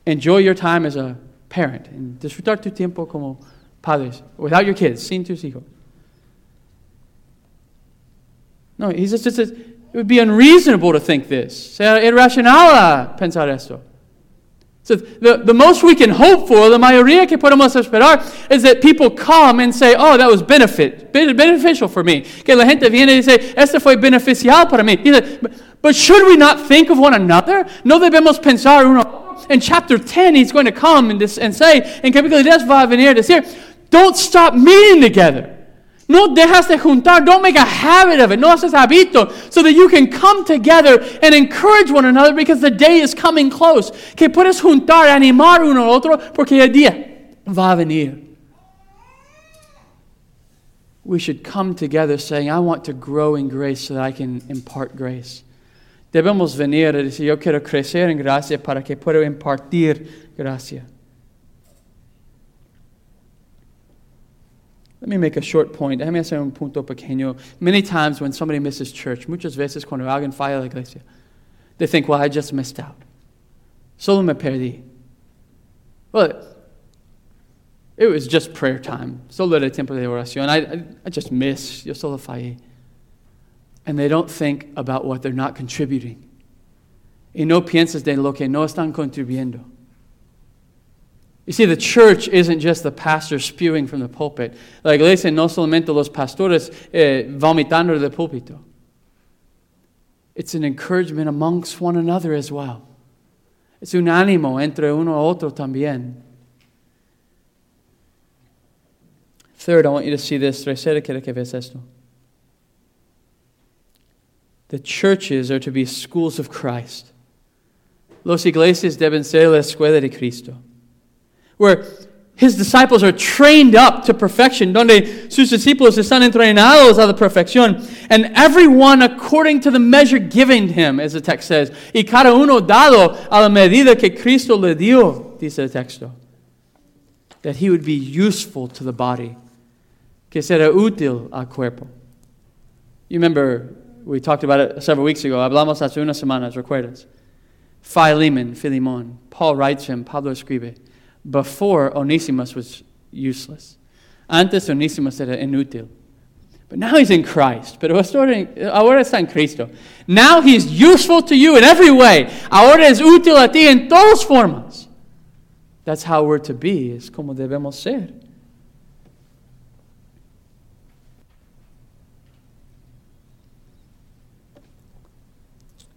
Speaker 1: Enjoy your time as a parent and disfrutar tu tiempo como padres, without your kids, sin tus hijos. No, he says, it would be unreasonable to think this. Sea irracional pensar esto. So the, the most we can hope for, la mayoría que podemos esperar, is that people come and say, oh, that was benefit, beneficial for me. Que la gente viene y dice, este fue beneficial para mí. But should we not think of one another? No debemos pensar uno. In chapter 10, he's going to come and, this, and say, en capítulo 10 va a venir a decir, don't stop meeting together. No dejas de juntar. Don't make a habit of it. No haces hábito. So that you can come together and encourage one another because the day is coming close. Que puedes juntar, animar uno al otro porque el día va a venir. We should come together saying, I want to grow in grace so that I can impart grace. Debemos venir a decir, yo quiero crecer en gracia para que pueda impartir gracia. Let me make a short point. Déjame hacer un punto pequeño. Many times when somebody misses church, muchas veces cuando alguien falla la iglesia, they think, well, I just missed out. Solo me perdí. Well, it was just prayer time. Solo era tiempo de oración. I, I, I just missed. Yo solo fallé. And they don't think about what they're not contributing. Y no piensas de lo que no están contribuyendo. You see, the church isn't just the pastor spewing from the pulpit. La iglesia no solamente los pastores eh, vomitando del púlpito. It's an encouragement amongst one another as well. Es un ánimo entre uno a otro también. Third, I want you to see this. Quiero que veas esto. The churches are to be schools of Christ. Los iglesias deben ser la escuela de Cristo where his disciples are trained up to perfection, donde sus discípulos están entrenados a la perfección, and everyone according to the measure given him, as the text says, y cada uno dado a la medida que Cristo le dio, dice el texto, that he would be useful to the body, que será útil al cuerpo. You remember, we talked about it several weeks ago, hablamos hace unas semanas, recuerdas? Philemon, Philemon, Paul writes him, Pablo escribe, before Onesimus was useless. Antes Onesimus era inútil. But now he's in Christ. Pero ahora está en Cristo. Now he's useful to you in every way. Ahora es útil a ti en todas formas. That's how we're to be. Es como debemos ser.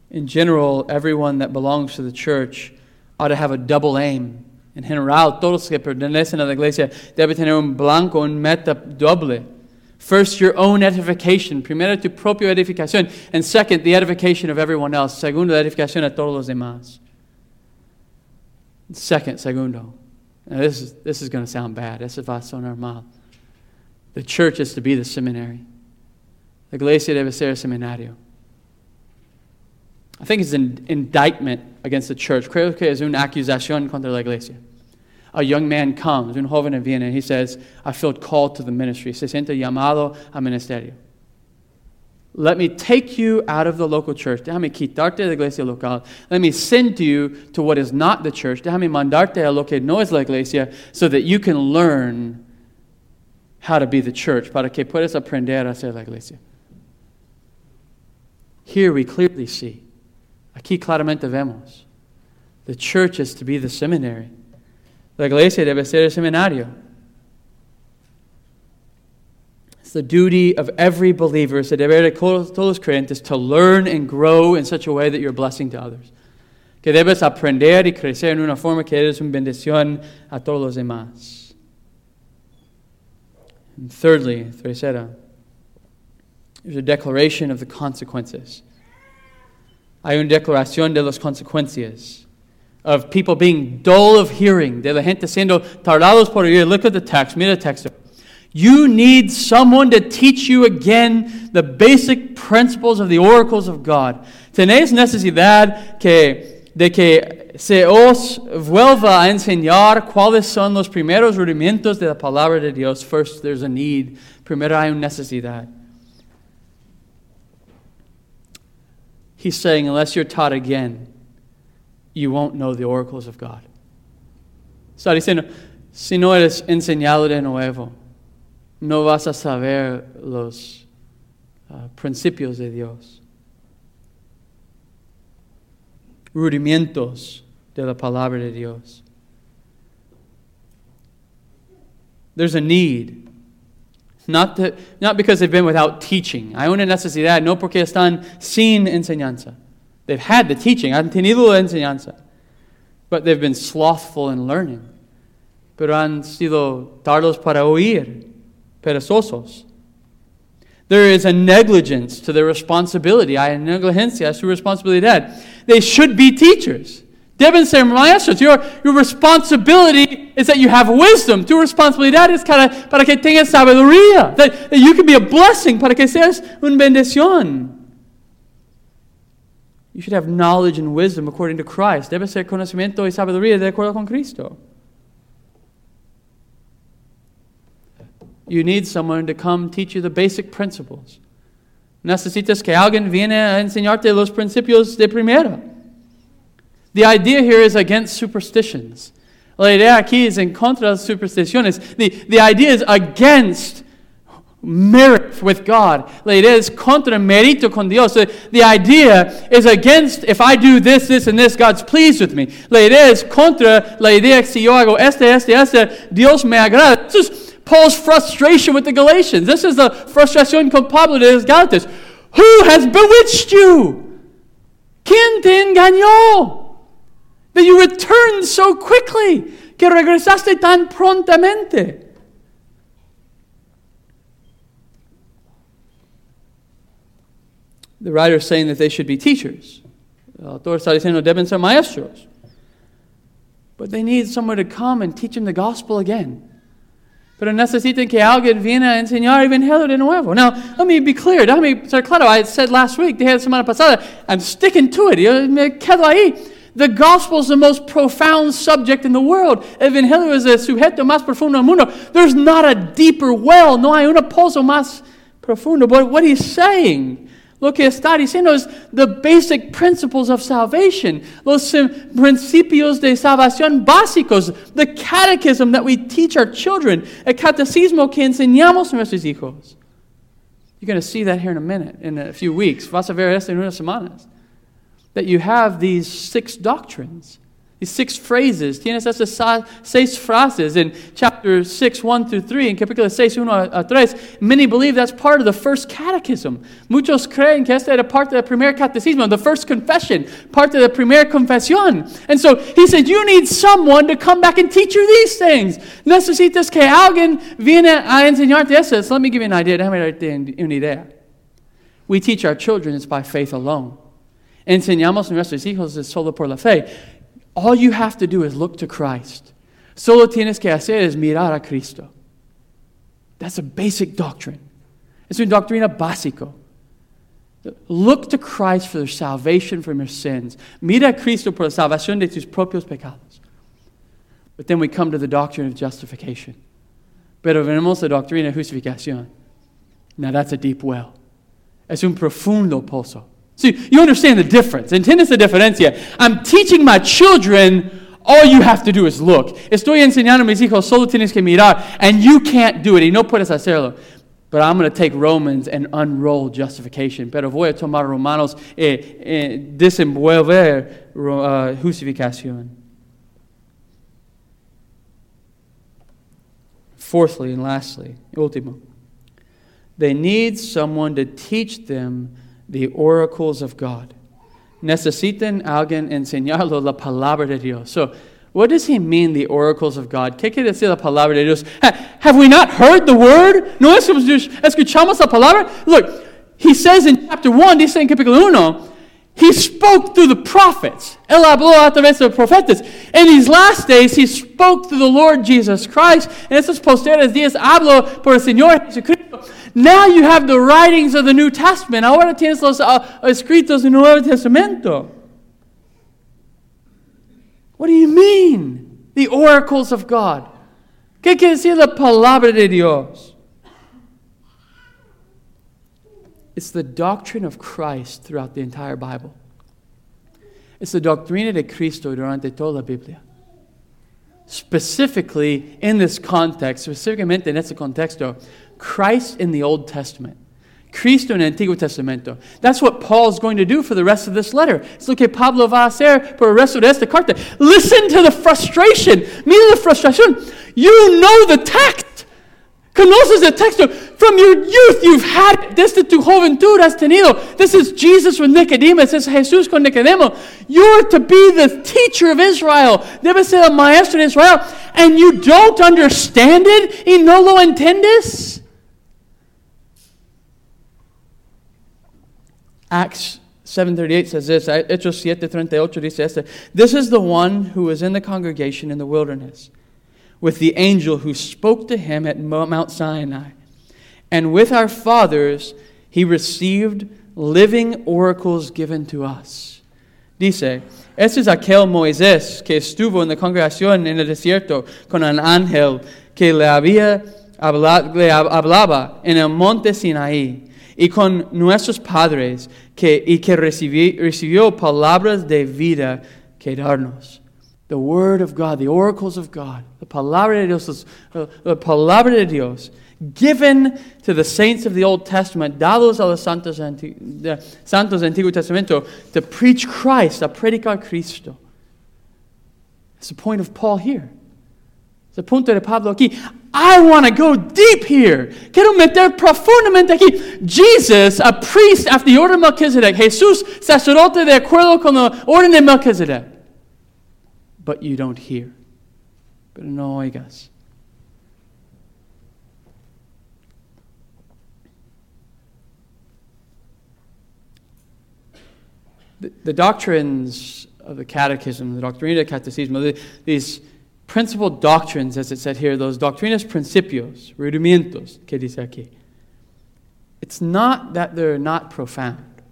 Speaker 1: In general, everyone that belongs to the church ought to have a double aim. En general, todos los que pertenecen a la iglesia deben tener un blanco, un meta doble. First, your own edification. Primero, tu propia edificación. And second, the edification of everyone else. Segundo, la edificación a todos los demás. Second, segundo. Now, this is, this is going to sound bad. Eso va a sonar mal. The church is to be the seminary. La iglesia debe ser el seminario. I think it's an indictment against the church. Creo que es una acusación contra la iglesia. A young man comes, un joven viene, and he says, I feel called to the ministry. Se siente llamado al ministerio. Let me take you out of the local church. Déjame quitarte de la iglesia local. Let me send you to what is not the church. Déjame mandarte a lo que no es la iglesia so that you can learn how to be the church, para que puedas aprender a ser la iglesia. Here we clearly see Aquí claramente vemos. The church is to be the seminary. La iglesia debe ser el seminario. It's the duty of every believer, es el deber de todos los creyentes to learn and grow in such a way that you're a blessing to others. Que debes aprender y crecer en una forma que eres una bendición a todos los demás. And thirdly, tercera, there's a declaration of the consequences hay una declaración de las consecuencias of people being dull of hearing, de la gente siendo tardados por oír. Look at the text. Mira el texto. You need someone to teach you again the basic principles of the oracles of God. Tenéis necesidad que, de que se os vuelva a enseñar cuáles son los primeros rudimentos de la palabra de Dios. First, there's a need. Primero hay una necesidad. He's saying, unless you're taught again, you won't know the oracles of God. Está diciendo, si no eres enseñado de nuevo, no vas a saber los uh, principios de Dios. Rudimentos de la palabra de Dios. There's a need. Not, to, not because they've been without teaching. Hay una necesidad, no porque están sin enseñanza. They've had the teaching, han tenido la enseñanza. But they've been slothful in learning. Pero han sido tardos para oír, perezosos. There is a negligence to their responsibility. Hay negligencia a su responsabilidad. They should be teachers. Deben ser maestros. Your, your responsibility is that you have wisdom. Tu responsabilidad es para, para que tengas sabiduría. That, that you can be a blessing, para que seas una bendición. You should have knowledge and wisdom according to Christ. Debe ser conocimiento y sabiduría de acuerdo con Cristo. You need someone to come teach you the basic principles. Necesitas que alguien viene a enseñarte los principios de primera. The idea here is against superstitions. La idea aquí es en contra de supersticiones. The, the idea is against merit with God. La idea es contra mérito con Dios. The, the idea is against if I do this, this, and this, God's pleased with me. La idea es contra la idea que si yo hago este, este, este, Dios me agrada. This is Paul's frustration with the Galatians. This is the frustration con Pablo de los Gálatas. Who has bewitched you? ¿Quién te engañó? That you returned so quickly, que regresaste tan prontamente. The writer is saying that they should be teachers. El autor está diciendo deben ser maestros. But they need someone to come and teach them the gospel again. Pero necesitan que alguien viene a enseñar el evangelio de nuevo. Now, let me be clear. Déjame ser claro. I said last week, dije la semana pasada, I'm sticking to it. Yo me quedo ahí. The gospel is the most profound subject in the world. Evangelio es el sujeto más profundo del mundo. There's not a deeper well. No hay un pozo más profundo. But what he's saying Lo que está diciendo es the basic principles of salvation, los principios de salvación básicos, the catechism that we teach our children, el catecismo que enseñamos a nuestros hijos. You're going to see that here in a minute, in a few weeks. Vas a ver en unas semanas. That you have these six doctrines these six phrases. Tienes esas seis frases in chapter 6, 1 through 3, in capítulo 6, 1 a 3. Many believe that's part of the first catechism. Muchos creen que esta era parte del primer catecismo, the first confession, parte de la primera confesión. And so he said, You need someone to come back and teach you these things. Necesitas que alguien viene a enseñarte eso. So let me give you an idea. Déjame darte una idea. We teach our children it's by faith alone. Enseñamos a nuestros hijos es solo por la fe. All you have to do is look to Christ. Solo tienes que hacer es mirar a Cristo. That's a basic doctrine. Es una doctrina básico. Look to Christ for salvation from your sins. Mira a Cristo por la salvación de tus propios pecados. But then we come to the doctrine of justification. Pero venimos la doctrina de justificación. Now that's a deep well. Es un profundo pozo. See, you understand the difference. ¿Entiendes la diferencia? I'm teaching my children, all you have to do is look. Estoy enseñando a mis hijos, solo tienes que mirar, and you can't do it, y no puedes hacerlo. But I'm going to take Romans and unroll justification. Pero voy a tomar Romanos y eh, eh, desenvolver uh, justificación. Fourthly and lastly, último, they need someone to teach them the oracles of God. Necesitan alguien enseñarlo la palabra de Dios. So, what does he mean, the oracles of God? ¿Qué quiere decir la palabra de Dios? Have we not heard the word? ¿No escuchamos la palabra? Look, he says in chapter 1, dice en capítulo 1, he spoke through the prophets. Él habló a través de los profetas. In these last days, he spoke through the Lord Jesus Christ. En estos posteriores días, habló por el Señor Jesucristo. Now you have the writings of the New Testament. Ahora tienes los uh, escritos del Nuevo Testamento. What do you mean? The oracles of God. ¿Qué quiere decir la palabra de Dios? It's the doctrine of Christ throughout the entire Bible. It's the doctrina de Cristo durante toda la Biblia. specifically in this context, specificamente en este contexto, Christ in the Old Testament. Cristo en el Antiguo Testamento. That's what Paul's going to do for the rest of this letter. Es lo que Pablo va a hacer por el resto de esta carta. Listen to the frustration. Mira la frustración. You know the text. Conoces el texto. From your youth, you've had desde tu juventud has tenido. This is Jesus with Nicodemus. This is Jesús con Nicodemo. You're to be the teacher of Israel. Debes ser el maestro de Israel. And you don't understand it y no lo entiendes. Acts 7.38 says this. Hechos 7.38 dice. This is the one who was in the congregation in the wilderness with the angel who spoke to him at Mount Sinai. And with our fathers, he received living oracles given to us. Dice, este es aquel Moisés que estuvo en la congregación en el desierto con un ángel que le había le hablaba en el monte Sinaí y con nuestros padres que, y que recibió, recibió palabras de vida que darnos the Word of God, the oracles of God, the Palabra de Dios, the Palabra de Dios, given to the saints of the Old Testament, dados a los santos, de, santos del Antiguo Testamento, to preach Christ, a predicar Cristo. That's the point of Paul here. The punto de Pablo aquí. I want to go deep here. Quiero meter profundamente aquí. Jesus, a priest after the order of Melchizedek. Jesús, sacerdote de acuerdo con la orden de Melchizedek but you don't hear. Pero no oigas. The, the doctrines of the Catechism, the Doctrina Catecismo, the, these principal doctrines, as it said here, those doctrinas principios, rudimentos, que dice aquí. It's not that they're not profound.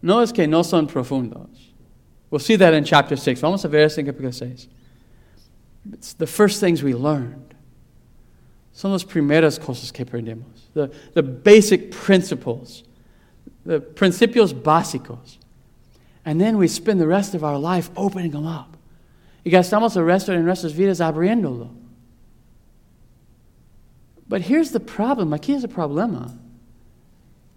Speaker 1: No es que no son profundos. We'll see that in chapter 6. Vamos a ver eso en capítulo 6. It's the first things we learned. Son las primeras cosas que aprendemos. The, the basic principles, the principios básicos. And then we spend the rest of our life opening them up. Y gastamos el resto de nuestras vidas abriéndolo. But here's the problem. Aquí es el problema.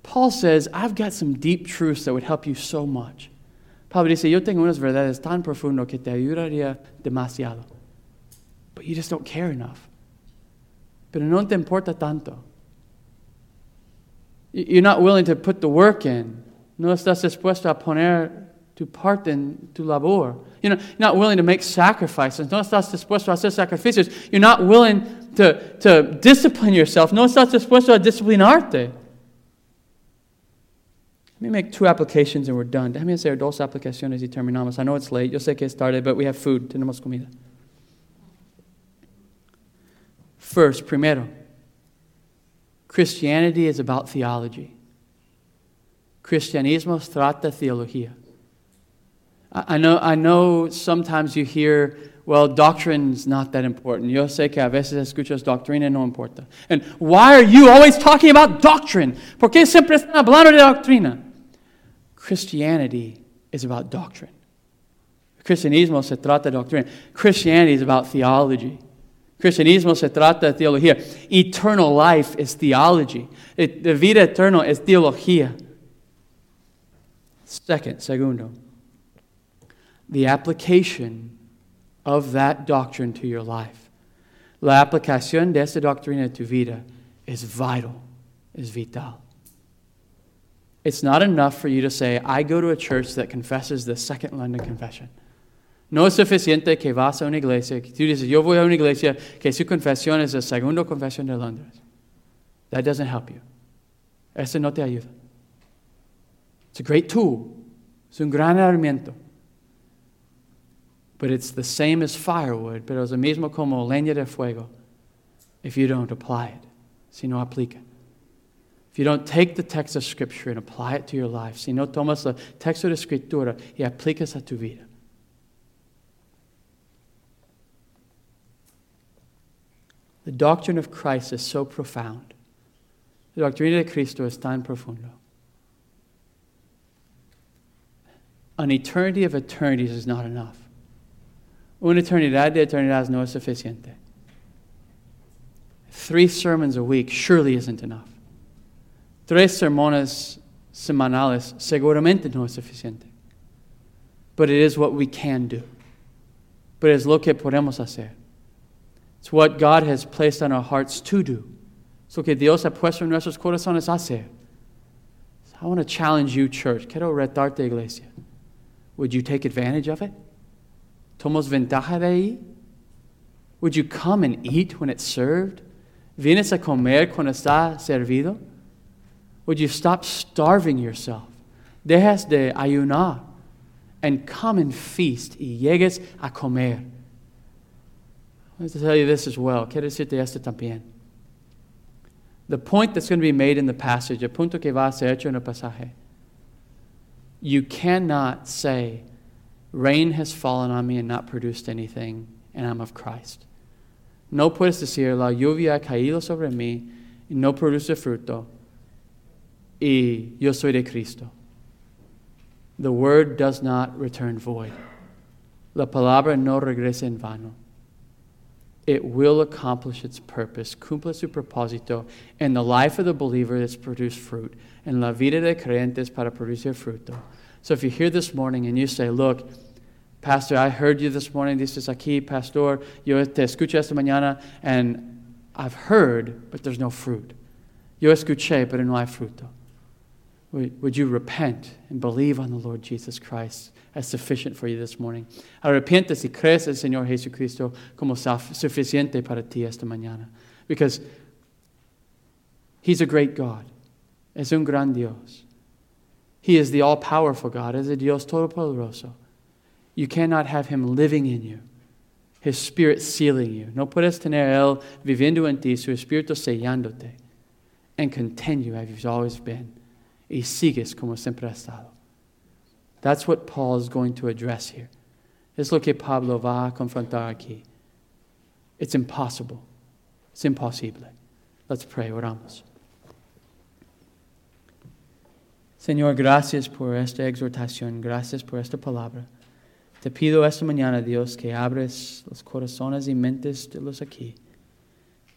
Speaker 1: Paul says, I've got some deep truths that would help you so much. Pablo dice, yo tengo unas verdades tan profundas que te ayudaría demasiado. But you just don't care enough. Pero no te importa tanto. You're not willing to put the work in. No estás dispuesto a poner tu parte en tu labor. You're not, you're not willing to make sacrifices. No estás dispuesto a hacer sacrificios. You're not willing to, to discipline yourself. No estás dispuesto a disciplinarte. Let me make two applications and we're done. Déjame hacer dos aplicaciones y terminamos. I know it's late. Yo sé que es tarde, but we have food. Tenemos comida. First, primero, Christianity is about theology. Cristianismo trata teología. I know, I know sometimes you hear, well, doctrine's not that important. Yo sé que a veces escuchas doctrina no importa. And why are you always talking about doctrine? ¿Por qué siempre están hablando de doctrina? Christianity is about doctrine. Cristianismo se trata de doctrina. Christianity is about theology. Cristianismo se trata de teología. Eternal life is theology. The vida eterna es teología. Second, segundo, the application of that doctrine to your life. La aplicación de esta doctrina a tu vida es vital, es vital. It's not enough for you to say, I go to a church that confesses the Second London Confession. No es suficiente que vas a una iglesia, que tú dices, yo voy a una iglesia que su confesión es la segunda confesión de Londres. That doesn't help you. Eso no te ayuda. It's a great tool. Es un gran herramienta. But it's the same as firewood, pero es lo mismo como leña de fuego if you don't apply it, si no aplica. If you don't take the text of Scripture and apply it to your life, si no tomas el texto de Escritura y aplicas a tu vida. The doctrine of Christ is so profound. La doctrina de Cristo es tan profundo. An eternity of eternities is not enough. Una eternidad de eternidades no es suficiente. Three sermons a week surely isn't enough. Tres sermones semanales seguramente no es suficiente. But it is what we can do. But es lo que podemos hacer. It's what God has placed on our hearts to do. Es lo que Dios ha puesto en nuestros corazones hacer. So I want to challenge you, church. Quiero retarte, iglesia. Would you take advantage of it? ¿Tomos ventaja? Would you come and eat when it's served? ¿Vienes a comer cuando está servido? Would you stop starving yourself? Dejas de ayunar and come and feast y llegues a comer. I want to tell you this as well. Quiero decirte esto también. The point that's going to be made in the passage, el punto que va a ser hecho en el pasaje, you cannot say, rain has fallen on me and not produced anything, and I'm of Christ. No puedes decir, la lluvia ha caído sobre mí y no produce fruto, y yo soy de Cristo. The word does not return void. La palabra no regresa en vano. It will accomplish its purpose, cumple su propósito in the life of the believer that's produced fruit, en la vida de creyentes para producir fruto. So if you're here this morning and you say, Look, Pastor, I heard you this morning, dices aquí, Pastor, yo te escuché esta mañana, and I've heard, but there's no fruit. Yo escuché, pero no hay fruto. Would, you repent and believe on the Lord Jesus Christ as sufficient for you this morning? Arrepientes y crees el Señor Jesucristo como suf- suficiente para ti esta mañana. Because He's a great God. Es un gran Dios. He is the all powerful God, es el Dios todopoderoso. You cannot have Him living in you, His Spirit sealing you. No puedes tener Él viviendo en ti, su Espíritu sellándote, and continue as you've always been. Y sigues como siempre has estado. That's what Paul is going to address here. Es lo que Pablo va a confrontar aquí. It's impossible. It's imposible. Let's pray, oramos. Señor, gracias por esta exhortación, gracias por esta palabra. Te pido esta mañana, Dios, que abres los corazones y mentes de los aquí.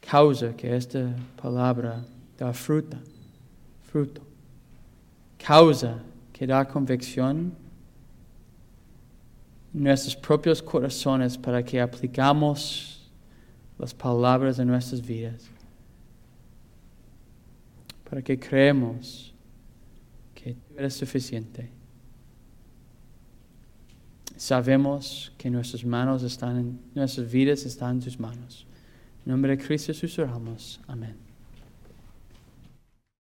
Speaker 1: Causa que esta palabra da fruta, fruto. Causa que da convicción en nuestros propios corazones para que aplicamos las palabras en nuestras vidas. Para que creemos eres suficiente. Sabemos que nuestras manos están en, nuestras vidas están en tus manos. En nombre de Cristo Jesús oramos. Amén.